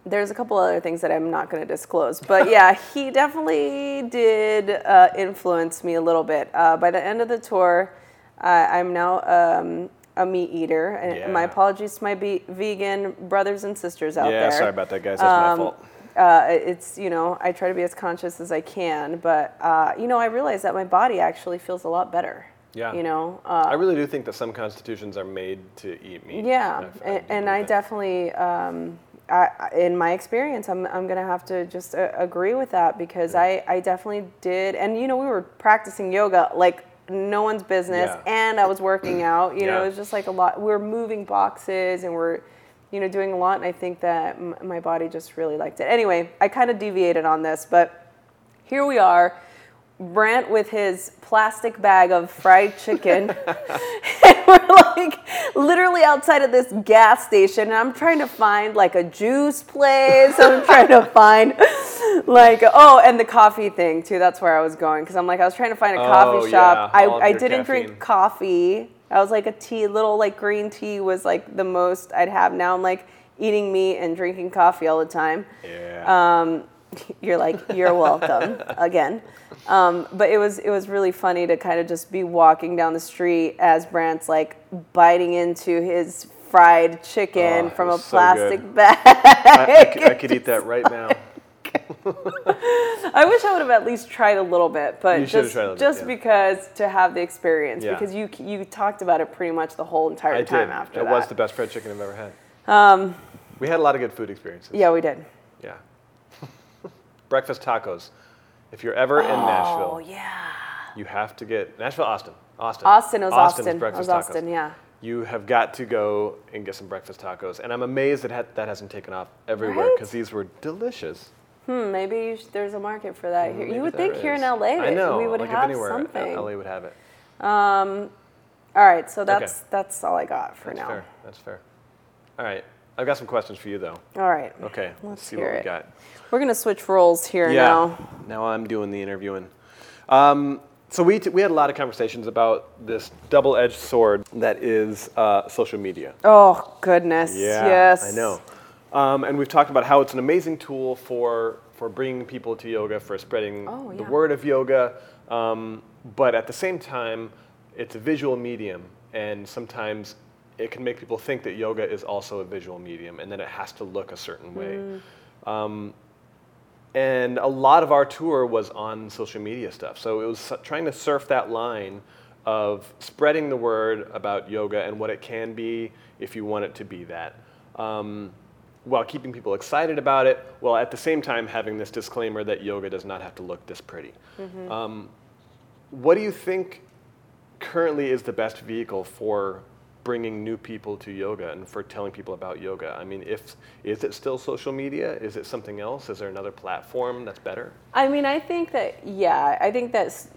[SPEAKER 1] there's a couple other things that I'm not going to disclose, but yeah, he definitely did uh, influence me a little bit. Uh, by the end of the tour, uh, I'm now um, a meat eater, and my apologies to my be- vegan brothers and sisters out
[SPEAKER 2] yeah,
[SPEAKER 1] there.
[SPEAKER 2] sorry about that, guys. That's my
[SPEAKER 1] Um,
[SPEAKER 2] fault.
[SPEAKER 1] uh, it's you know I try to be as conscious as I can, but uh, you know I realize that my body actually feels a lot better.
[SPEAKER 2] Yeah.
[SPEAKER 1] You know. Uh,
[SPEAKER 2] I really do think that some constitutions are made to eat meat.
[SPEAKER 1] yeah,
[SPEAKER 2] I- I
[SPEAKER 1] and, and I definitely, um, I, in my experience, I'm, I'm gonna have to just uh, agree with that because I, I definitely did, and you know, we were practicing yoga like no one's business,
[SPEAKER 2] Yeah.
[SPEAKER 1] and I was working out. You know, it was just like a lot. We were moving boxes and we're, you know, doing a lot, and I think that m- my body just really liked it. Anyway, I kind of deviated on this, but here we are. Brant with his plastic bag of fried chicken. and we're like literally outside of this gas station. And I'm trying to find like a juice place. I'm trying to find like, oh, and the coffee thing too. That's where I was going. Because I'm like, I was trying to find a
[SPEAKER 2] Oh,
[SPEAKER 1] coffee shop.
[SPEAKER 2] yeah,
[SPEAKER 1] I, I didn't
[SPEAKER 2] caffeine.
[SPEAKER 1] drink coffee. I was like a tea, little like green tea was like the most I'd have. Now I'm like eating meat and drinking coffee all the time.
[SPEAKER 2] Yeah.
[SPEAKER 1] Um, you're like, you're welcome again. Um, but it was it was really funny to kind of just be walking down the street as Brant's like biting into his fried chicken
[SPEAKER 2] Oh,
[SPEAKER 1] from a
[SPEAKER 2] was so
[SPEAKER 1] plastic
[SPEAKER 2] good.
[SPEAKER 1] bag.
[SPEAKER 2] I could eat that right now.
[SPEAKER 1] I wish I would have at least tried a little bit, but just
[SPEAKER 2] tried a little bit,
[SPEAKER 1] just
[SPEAKER 2] yeah.
[SPEAKER 1] because to have the experience
[SPEAKER 2] Yeah.
[SPEAKER 1] because you you talked about it pretty much the whole entire
[SPEAKER 2] I
[SPEAKER 1] time
[SPEAKER 2] did.
[SPEAKER 1] after
[SPEAKER 2] it
[SPEAKER 1] that.
[SPEAKER 2] was the best fried chicken I've ever had.
[SPEAKER 1] um,
[SPEAKER 2] We had a lot of good food experiences.
[SPEAKER 1] yeah, we did.
[SPEAKER 2] Breakfast tacos. If you're ever in Nashville,
[SPEAKER 1] Oh
[SPEAKER 2] Nashville,
[SPEAKER 1] yeah,
[SPEAKER 2] you have to get Nashville, Austin, Austin.
[SPEAKER 1] Austin it was
[SPEAKER 2] Austin's
[SPEAKER 1] Austin. It
[SPEAKER 2] breakfast
[SPEAKER 1] was
[SPEAKER 2] tacos.
[SPEAKER 1] Austin. Yeah.
[SPEAKER 2] You have got to go and get some breakfast tacos, and I'm amazed that ha- that hasn't taken off everywhere
[SPEAKER 1] Right?
[SPEAKER 2] because these were delicious.
[SPEAKER 1] Hmm, maybe you sh- there's a market for that here.
[SPEAKER 2] Maybe
[SPEAKER 1] You would
[SPEAKER 2] there
[SPEAKER 1] think here in
[SPEAKER 2] is.
[SPEAKER 1] LA
[SPEAKER 2] I know,
[SPEAKER 1] we would
[SPEAKER 2] like if
[SPEAKER 1] have
[SPEAKER 2] anywhere, uh,
[SPEAKER 1] something.
[SPEAKER 2] LA would have it.
[SPEAKER 1] Um, all right, so that's that's all I got for
[SPEAKER 2] That's
[SPEAKER 1] now.
[SPEAKER 2] fair. That's fair. All right, I've got some questions for you though.
[SPEAKER 1] All right.
[SPEAKER 2] Okay,
[SPEAKER 1] Let's
[SPEAKER 2] let's see
[SPEAKER 1] hear
[SPEAKER 2] what we
[SPEAKER 1] it.
[SPEAKER 2] got.
[SPEAKER 1] We're gonna switch roles here
[SPEAKER 2] yeah.
[SPEAKER 1] now.
[SPEAKER 2] Now I'm doing the interviewing. Um, so we, t- we had a lot of conversations about this double-edged sword that is uh, social media.
[SPEAKER 1] Oh goodness.
[SPEAKER 2] Yeah,
[SPEAKER 1] yes.
[SPEAKER 2] I know. Um, and we've talked about how it's an amazing tool for for bringing people to yoga, for spreading
[SPEAKER 1] Oh,
[SPEAKER 2] the word of yoga. Um, but at the same time, it's a visual medium, and sometimes it can make people think that yoga is also a visual medium, and then it has to look a certain way.
[SPEAKER 1] Mm.
[SPEAKER 2] Um, and a lot of our tour was on social media stuff. So it was trying to surf that line of spreading the word about yoga and what it can be if you want it to be that. Um, while keeping people excited about it, while at the same time having this disclaimer that yoga does not have to look this pretty. Um, what do you think currently is the best vehicle for bringing new people to yoga and for telling people about yoga? I mean, if is it still social media? Is it something else? Is there another platform that's better?
[SPEAKER 1] I mean, I think that yeah, I think that's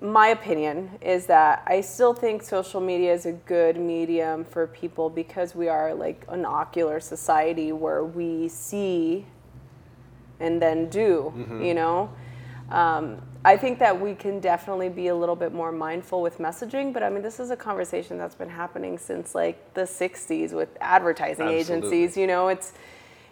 [SPEAKER 1] my opinion is that I still think social media is a good medium for people because we are like an ocular society where we see and then do,
[SPEAKER 2] Mm-hmm.
[SPEAKER 1] you know. Um, I think that we can definitely be a little bit more mindful with messaging, but I mean, this is a conversation that's been happening since like the '60s with advertising
[SPEAKER 2] Absolutely.
[SPEAKER 1] agencies. You know, it's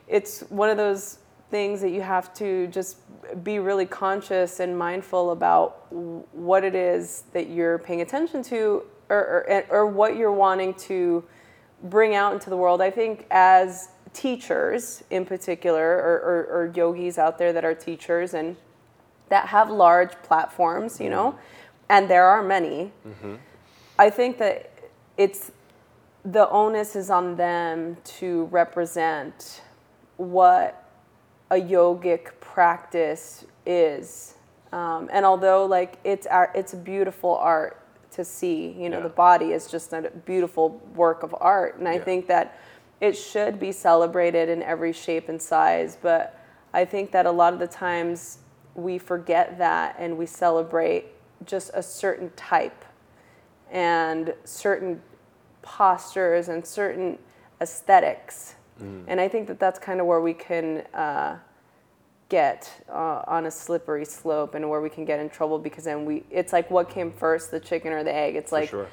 [SPEAKER 1] it's one of those things that you have to just be really conscious and mindful about what it is that you're paying attention to or, or, or what you're wanting to bring out into the world. I think as teachers in particular, or, or, or yogis out there that are teachers and that have large platforms, you know, and there are many, I think that it's the onus is on them to represent what a yogic practice is. Um, and although like it's art, it's a beautiful art to see, you know,
[SPEAKER 2] Yeah.
[SPEAKER 1] the body is just a beautiful work of art. And I
[SPEAKER 2] Yeah.
[SPEAKER 1] think that it should be celebrated in every shape and size. But I think that a lot of the times we forget that and we celebrate just a certain type and certain postures and certain aesthetics. And I think that that's kind of where we can uh, get uh, on a slippery slope and where we can get in trouble because then we, it's like what came first, the chicken or the egg? It's like,
[SPEAKER 2] sure.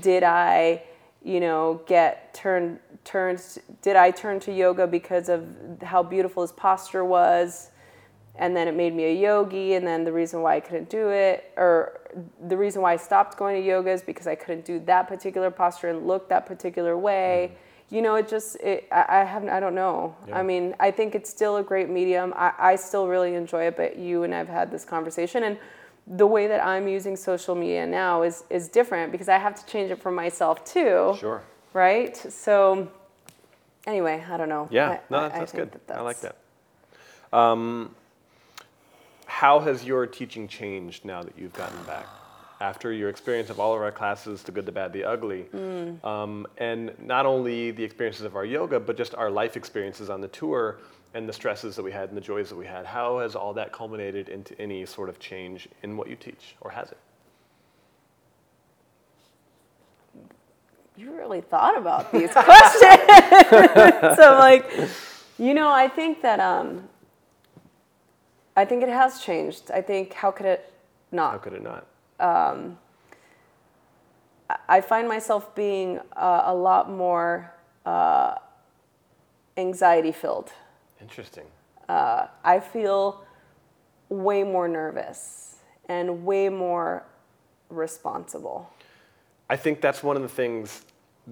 [SPEAKER 1] did I, you know, get turned, turned, did I turn to yoga because of how beautiful his posture was? And then it made me a yogi and then the reason why i couldn't do it or the reason why i stopped going to yoga is because i couldn't do that particular posture and look that particular way you know it just it, I, I haven't i don't know
[SPEAKER 2] Yeah.
[SPEAKER 1] i mean i think it's still a great medium I, I still really enjoy it but you and i've had this conversation and the way that i'm using social media now is is different because i have to change it for myself too
[SPEAKER 2] Sure.
[SPEAKER 1] right so anyway i don't know
[SPEAKER 2] Yeah,
[SPEAKER 1] I-
[SPEAKER 2] no, that's,
[SPEAKER 1] I
[SPEAKER 2] that's good.
[SPEAKER 1] that
[SPEAKER 2] I like that. Um, how has your teaching changed now that you've gotten back? After your experience of all of our classes, the good, the bad, the ugly,
[SPEAKER 1] Mm.
[SPEAKER 2] um, and not only the experiences of our yoga, but just our life experiences on the tour and the stresses that we had and the joys that we had. How has all that culminated into any sort of change in what you teach, or has it?
[SPEAKER 1] you really thought about these questions. so like, you know, I think that um, I think it has changed. I think how could it not?
[SPEAKER 2] How could it not?
[SPEAKER 1] I find myself being uh, a lot more uh, anxiety filled.
[SPEAKER 2] Interesting.
[SPEAKER 1] I feel way more nervous and way more responsible.
[SPEAKER 2] I think that's one of the things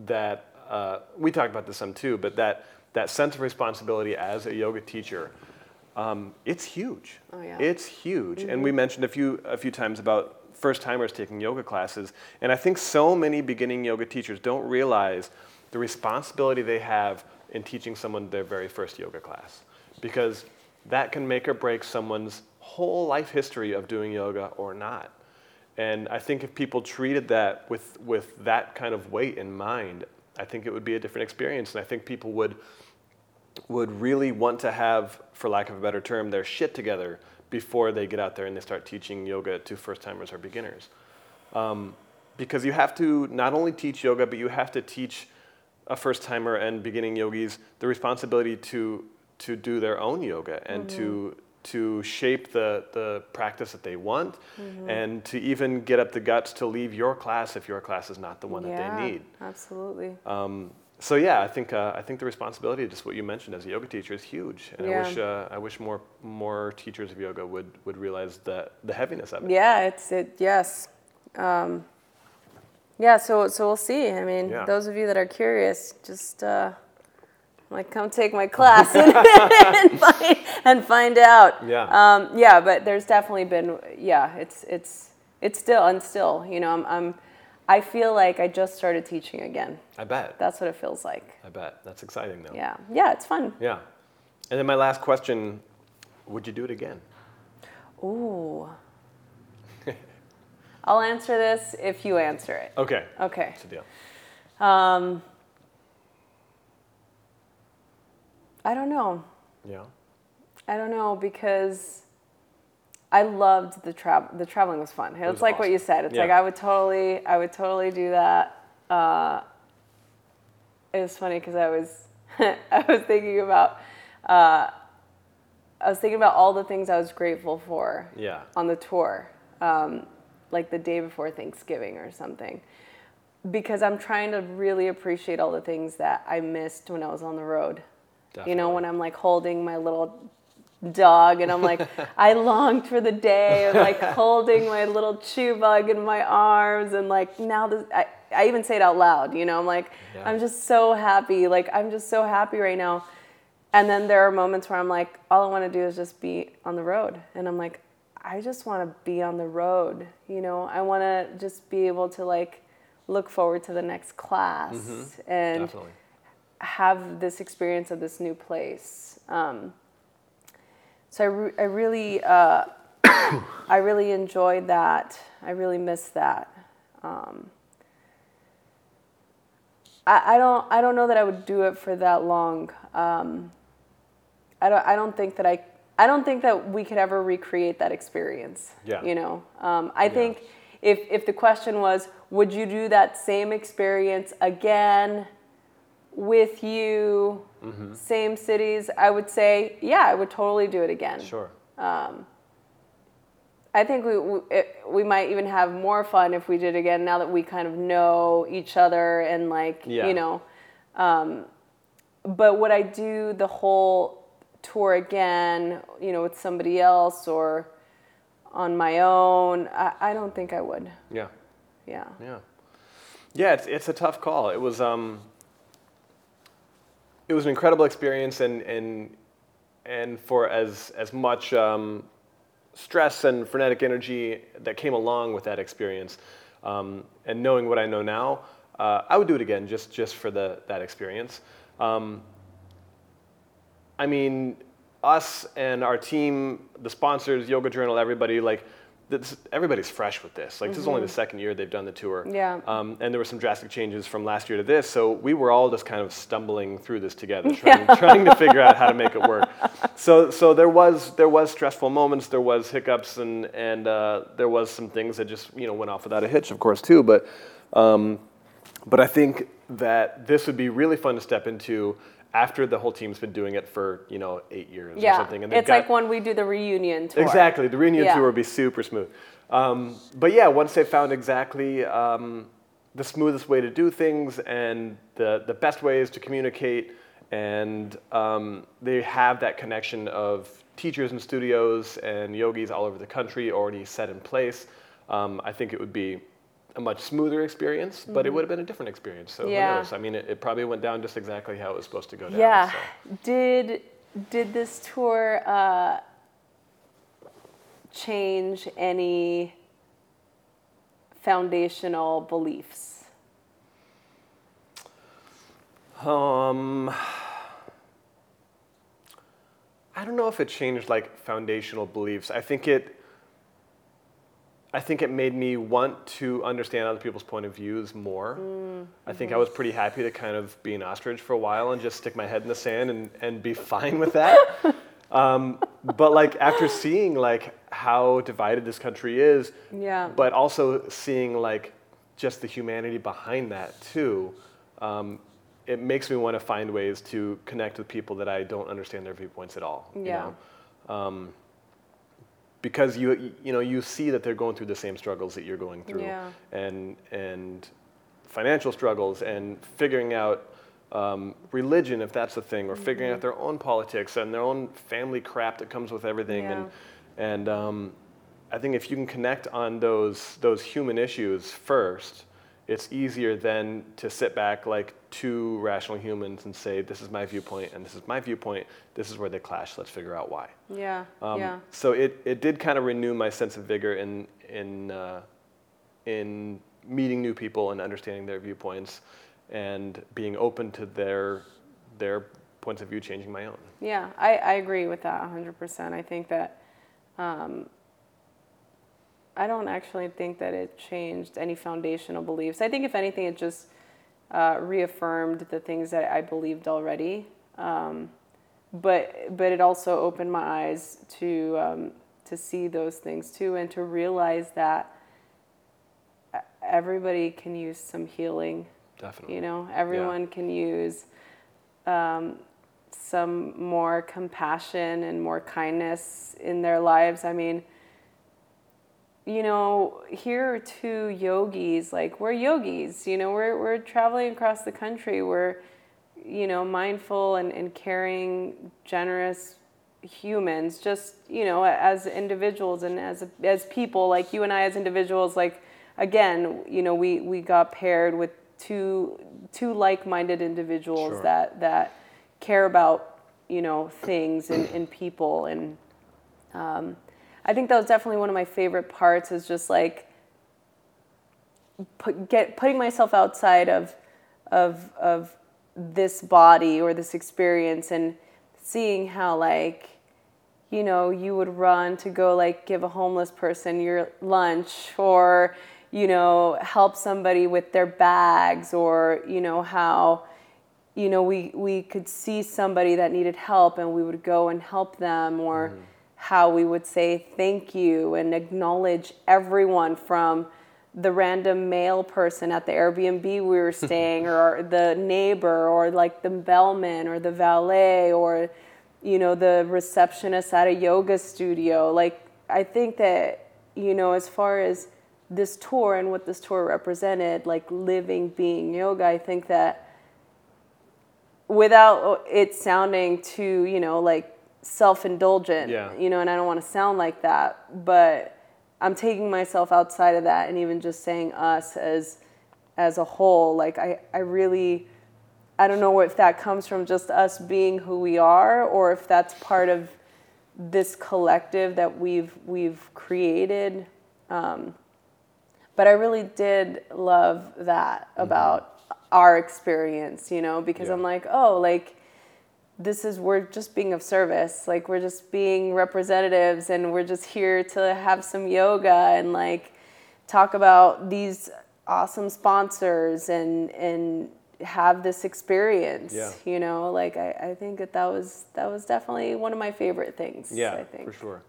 [SPEAKER 2] that uh, we talked about this some too, but that that sense of responsibility as a yoga teacher, um, it's huge.
[SPEAKER 1] Oh, yeah.
[SPEAKER 2] It's huge, and we mentioned a few a few times about first timers taking yoga classes, and I think so many beginning yoga teachers don't realize the responsibility they have in teaching someone their very first yoga class, because that can make or break someone's whole life history of doing yoga or not. And I think if people treated that with, with that kind of weight in mind, I think it would be a different experience. And I think people would, would really want to have, for lack of a better term, their shit together before they get out there and they start teaching yoga to first timers or beginners. Um, because you have to not only teach yoga, but you have to teach a first timer and beginning yogis the responsibility to, to do their own yoga and to, to shape the, the practice that they want and to even get up the guts to leave your class if your class is not the one that they need.
[SPEAKER 1] Absolutely.
[SPEAKER 2] Um, so yeah, I think uh, I think the responsibility, just what you mentioned as a yoga teacher, is huge, and I wish uh, I wish more more teachers of yoga would would realize the the heaviness of it.
[SPEAKER 1] Yeah, it's it. Yes. Um, yeah. So so we'll see. I mean,
[SPEAKER 2] Yeah.
[SPEAKER 1] those of you that are curious, just uh, like come take my class and, and, find, and find out.
[SPEAKER 2] Yeah.
[SPEAKER 1] Um, yeah, but there's definitely been. Yeah, it's it's it's still and still. You know, I'm, I'm I feel like I just started teaching again.
[SPEAKER 2] I bet.
[SPEAKER 1] That's what it feels like.
[SPEAKER 2] I bet. That's exciting though.
[SPEAKER 1] Yeah. Yeah, it's fun.
[SPEAKER 2] Yeah. And then my last question: Would you do it again?
[SPEAKER 1] Ooh. I'll answer this if you answer it.
[SPEAKER 2] Okay.
[SPEAKER 1] Okay.
[SPEAKER 2] That's a deal.
[SPEAKER 1] Um, I don't know.
[SPEAKER 2] Yeah.
[SPEAKER 1] I don't know because I loved the travel. The traveling was fun. It was,
[SPEAKER 2] was
[SPEAKER 1] like what you said. It's
[SPEAKER 2] Yeah.
[SPEAKER 1] like I would totally, I would totally do that. Uh, it was funny because I was, I was thinking about, uh, I was thinking about all the things I was grateful for
[SPEAKER 2] Yeah.
[SPEAKER 1] on the tour, um, like the day before Thanksgiving or something, because I'm trying to really appreciate all the things that I missed when I was on the road. You know, when I'm like holding my little dog and I'm like, I longed for the day of like holding my little chew bug in my arms and like now this, I, I even say it out loud, you know, I'm like,
[SPEAKER 2] Yeah.
[SPEAKER 1] I'm just so happy. Like, I'm just so happy right now. And then there are moments where I'm like, all I want to do is just be on the road. And I'm like, I just want to be on the road. You know, I want to just be able to like look forward to the next class mm-hmm. and
[SPEAKER 2] Definitely.
[SPEAKER 1] Have this experience of this new place. Um, so I, re- I really, uh, I really enjoyed that. I really miss that. Um, I, I don't, I don't know that I would do it for that long. Um, I don't, I don't think that I, I don't think that we could ever recreate that experience.
[SPEAKER 2] Yeah.
[SPEAKER 1] You know, um, I think if, if the question was, would you do that same experience again? With you, same cities, I would say, yeah, I would totally do it again.
[SPEAKER 2] Sure.
[SPEAKER 1] I think we we, it, we might even have more fun if we did it again now that we kind of know each other and like
[SPEAKER 2] Yeah.
[SPEAKER 1] you know. Um, but would I do the whole tour again? You know, with somebody else or on my own? I, I don't think I would.
[SPEAKER 2] Yeah.
[SPEAKER 1] Yeah.
[SPEAKER 2] Yeah. Yeah, it's, it's a tough call. It was um it was an incredible experience and and and for as as much um, stress and frenetic energy that came along with that experience, um, and knowing what I know now, uh, I would do it again just just for the that experience. Um, I mean, us and our team, the sponsors, Yoga Journal, everybody, like, this, everybody's fresh with this. Like, this is only the second year they've done the tour.
[SPEAKER 1] Yeah.
[SPEAKER 2] Um, and there were some drastic changes from last year to this, so we were all just kind of stumbling through this together, trying, trying to figure out how to make it work. So, so there was there was stressful moments, there was hiccups, and and uh, there was some things that just you know went off without a hitch, of course, too. But um, but I think that this would be really fun to step into after the whole team's been doing it for you know eight years or something. they've
[SPEAKER 1] It's
[SPEAKER 2] got-
[SPEAKER 1] like when we do the reunion tour.
[SPEAKER 2] Exactly, the reunion
[SPEAKER 1] Yeah.
[SPEAKER 2] tour would be super smooth. Um, but yeah, once they found exactly um, the smoothest way to do things and the, the best ways to communicate, and um, they have that connection of teachers and studios and yogis all over the country already set in place, um, I think it would be a much smoother experience, but it would have been a different experience. So
[SPEAKER 1] Mm-hmm. Yeah.
[SPEAKER 2] who knows? I mean, it, it probably went down just exactly how it was supposed to go down.
[SPEAKER 1] Yeah.
[SPEAKER 2] so.
[SPEAKER 1] Did did this tour uh, change any foundational beliefs?
[SPEAKER 2] Um, I don't know if it changed like foundational beliefs. I think it. I think it made me want to understand other people's point of views more. I think I was pretty happy to kind of be an ostrich for a while and just stick my head in the sand and, and be fine with that. um, but like after seeing like how divided this country is,
[SPEAKER 1] Yeah.
[SPEAKER 2] but also seeing like just the humanity behind that too, um, it makes me want to find ways to connect with people that I don't understand their viewpoints at all. you
[SPEAKER 1] Yeah.
[SPEAKER 2] know? Um, because you you know you see that they're going through the same struggles that you're going through,
[SPEAKER 1] Yeah.
[SPEAKER 2] and and financial struggles and figuring out um, religion if that's the thing, or figuring
[SPEAKER 1] Mm-hmm.
[SPEAKER 2] out their own politics and their own family crap that comes with everything, and and um, I think if you can connect on those those human issues first, it's easier then to sit back like two rational humans and say, this is my viewpoint and this is my viewpoint. This is where they clash. Let's figure out why.
[SPEAKER 1] Yeah.
[SPEAKER 2] Um,
[SPEAKER 1] yeah.
[SPEAKER 2] So it, it did kind of renew my sense of vigor in in uh, in meeting new people and understanding their viewpoints and being open to their their points of view changing my own.
[SPEAKER 1] Yeah, I, I agree with that 100%. I think that um, I don't actually think that it changed any foundational beliefs. I think if anything, it just uh, reaffirmed the things that I believed already. Um, but but it also opened my eyes to um, to see those things too, and to realize that everybody can use some healing.
[SPEAKER 2] Definitely.
[SPEAKER 1] You know, everyone yeah. can use um, some more compassion and more kindness in their lives. I mean, you know, here are two yogis, like we're yogis, you know, we're, we're traveling across the country. We're, you know, mindful and, and caring, generous humans, just, you know, as individuals and as, as people, like you and I as individuals, like, again, you know, we, we got paired with two, two like-minded individuals sure. that, that care about, you know, things and, and people. And um, I think that was definitely one of my favorite parts is just like put, get, putting myself outside of, of, of this body or this experience and seeing how like you know you would run to go like give a homeless person your lunch or you know help somebody with their bags or you know how you know we we could see somebody that needed help and we would go and help them or mm-hmm. How we would say thank you and acknowledge everyone from the random male person at the Airbnb we were staying, or the neighbor, or like the bellman, or the valet, or you know the receptionist at a yoga studio. Like I think that you know as far as this tour and what this tour represented, like living being yoga, I think that without it sounding too you know like self-indulgent,
[SPEAKER 2] yeah.
[SPEAKER 1] you know, and I don't want to sound like that, but I'm taking myself outside of that and even just saying us as as a whole. Like I, I really I don't know if that comes from just us being who we are or if that's part of this collective that we've we've created. Um, but I really did love that mm-hmm. about our experience, you know, because yeah. I'm like, oh, like this is we're just being of service like we're just being representatives and we're just here to have some yoga and like talk about these awesome sponsors and and have this experience
[SPEAKER 2] yeah.
[SPEAKER 1] you know like I, I think that that was that was definitely one of my favorite things
[SPEAKER 2] yeah
[SPEAKER 1] i think
[SPEAKER 2] for sure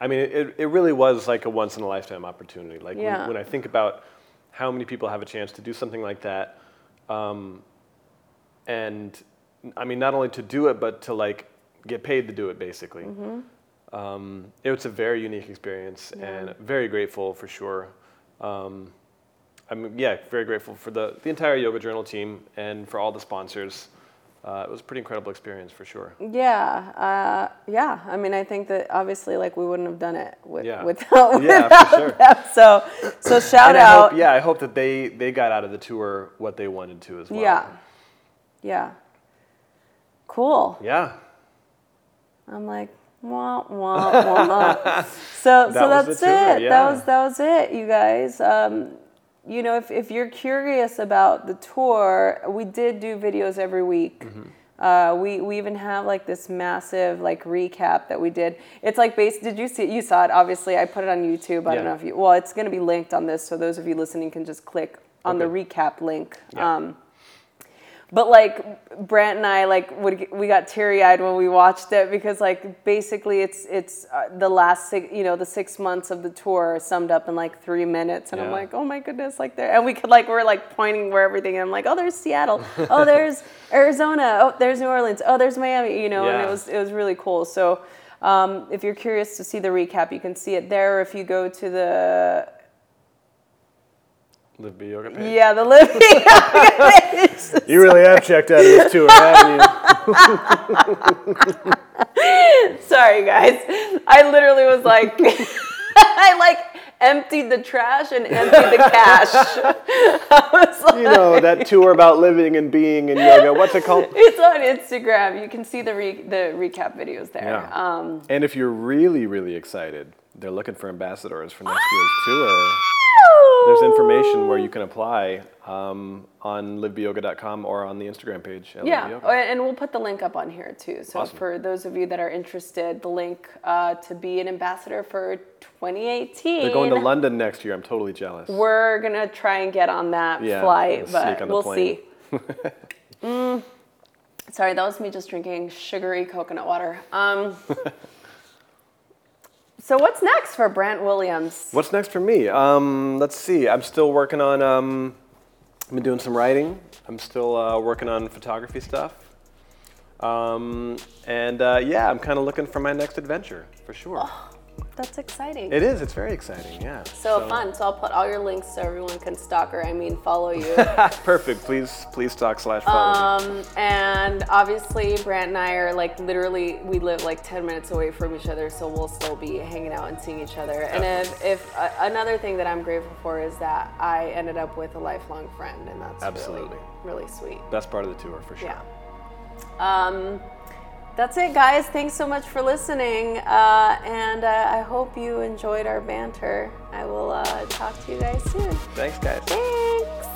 [SPEAKER 2] i mean it, it really was like a once in a lifetime opportunity like
[SPEAKER 1] yeah.
[SPEAKER 2] when, when i think about how many people have a chance to do something like that um, and I mean, not only to do it, but to like get paid to do it, basically. Mm-hmm. Um, it was a very unique experience, yeah. and very grateful for sure. Um, I'm yeah, very grateful for the the entire Yoga Journal team and for all the sponsors. Uh, it was a pretty incredible experience for sure.
[SPEAKER 1] Yeah, uh, yeah. I mean, I think that obviously, like, we wouldn't have done it with,
[SPEAKER 2] yeah.
[SPEAKER 1] without,
[SPEAKER 2] yeah,
[SPEAKER 1] without
[SPEAKER 2] for sure.
[SPEAKER 1] them. So, so shout out.
[SPEAKER 2] Hope, yeah, I hope that they they got out of the tour what they wanted to as well.
[SPEAKER 1] Yeah, yeah. Cool.
[SPEAKER 2] Yeah.
[SPEAKER 1] I'm like, wah wah wah. so
[SPEAKER 2] that
[SPEAKER 1] so that's it.
[SPEAKER 2] Yeah.
[SPEAKER 1] That was that was it, you guys. Um, you know, if, if you're curious about the tour, we did do videos every week. Mm-hmm. Uh, we, we even have like this massive like recap that we did. It's like based. Did you see? It? You saw it. Obviously, I put it on YouTube. I
[SPEAKER 2] yeah.
[SPEAKER 1] don't know if you. Well, it's going to be linked on this, so those of you listening can just click on okay. the recap link.
[SPEAKER 2] Yeah.
[SPEAKER 1] Um, but like Brant and I like would we got teary eyed when we watched it because like basically it's it's uh, the last six you know the six months of the tour summed up in like three minutes. And
[SPEAKER 2] yeah.
[SPEAKER 1] I'm like oh my goodness like there and we could like we're like pointing where everything and I'm like oh there's Seattle. Oh there's Arizona. Oh there's New Orleans. Oh there's Miami you know
[SPEAKER 2] yeah.
[SPEAKER 1] and it was it was really cool. So um, if you're curious to see the recap you can see it there. If you go to the
[SPEAKER 2] Live Be Yoga page.
[SPEAKER 1] Yeah, the Live Be Yoga
[SPEAKER 2] page. you really have checked out of this tour, haven't
[SPEAKER 1] you? Sorry, guys. I literally was like, I like emptied the trash and emptied the cache.
[SPEAKER 2] like, you know that tour about living and being in yoga. What's it called?
[SPEAKER 1] It's on Instagram. You can see the re- the recap videos there.
[SPEAKER 2] Yeah.
[SPEAKER 1] Um,
[SPEAKER 2] and if you're really really excited, they're looking for ambassadors for next year's tour. there's information where you can apply um, on livebeyoga.com or on the Instagram page.
[SPEAKER 1] Yeah, oh, and we'll put the link up on here too. So
[SPEAKER 2] Awesome.
[SPEAKER 1] for those of you that are interested, the link uh, to be an ambassador for 2018.
[SPEAKER 2] They're going to London next year. I'm totally jealous.
[SPEAKER 1] We're gonna try and get on that
[SPEAKER 2] Yeah,
[SPEAKER 1] flight, but we'll
[SPEAKER 2] plane.
[SPEAKER 1] see. Mm. Sorry, that was me just drinking sugary coconut water. Um, so what's next for Brant Williams?
[SPEAKER 2] What's next for me? Um, let's see. I'm still working on. Um, I've been doing some writing. I'm still uh, working on photography stuff. Um, and uh, yeah, I'm kind of looking for my next adventure for sure.
[SPEAKER 1] That's exciting.
[SPEAKER 2] It is. It's very exciting. Yeah.
[SPEAKER 1] so, fun. So I'll put all your links so everyone can stalk her. I mean, follow you.
[SPEAKER 2] Perfect. Please, please stalk slash follow. me.
[SPEAKER 1] Um, and obviously, Brant and I are like literally, we live like 10 minutes away from each other, so we'll still be hanging out and seeing each other. And if, if uh, another thing that I'm grateful for is that I ended up with a lifelong friend, and that's
[SPEAKER 2] Absolutely.
[SPEAKER 1] really, really sweet.
[SPEAKER 2] Best part of the tour for sure.
[SPEAKER 1] Yeah. Um, that's it, guys. Thanks so much for listening, uh, and uh, I hope you enjoyed our banter. I will uh, talk to you guys soon.
[SPEAKER 2] Thanks, guys.
[SPEAKER 1] Thanks.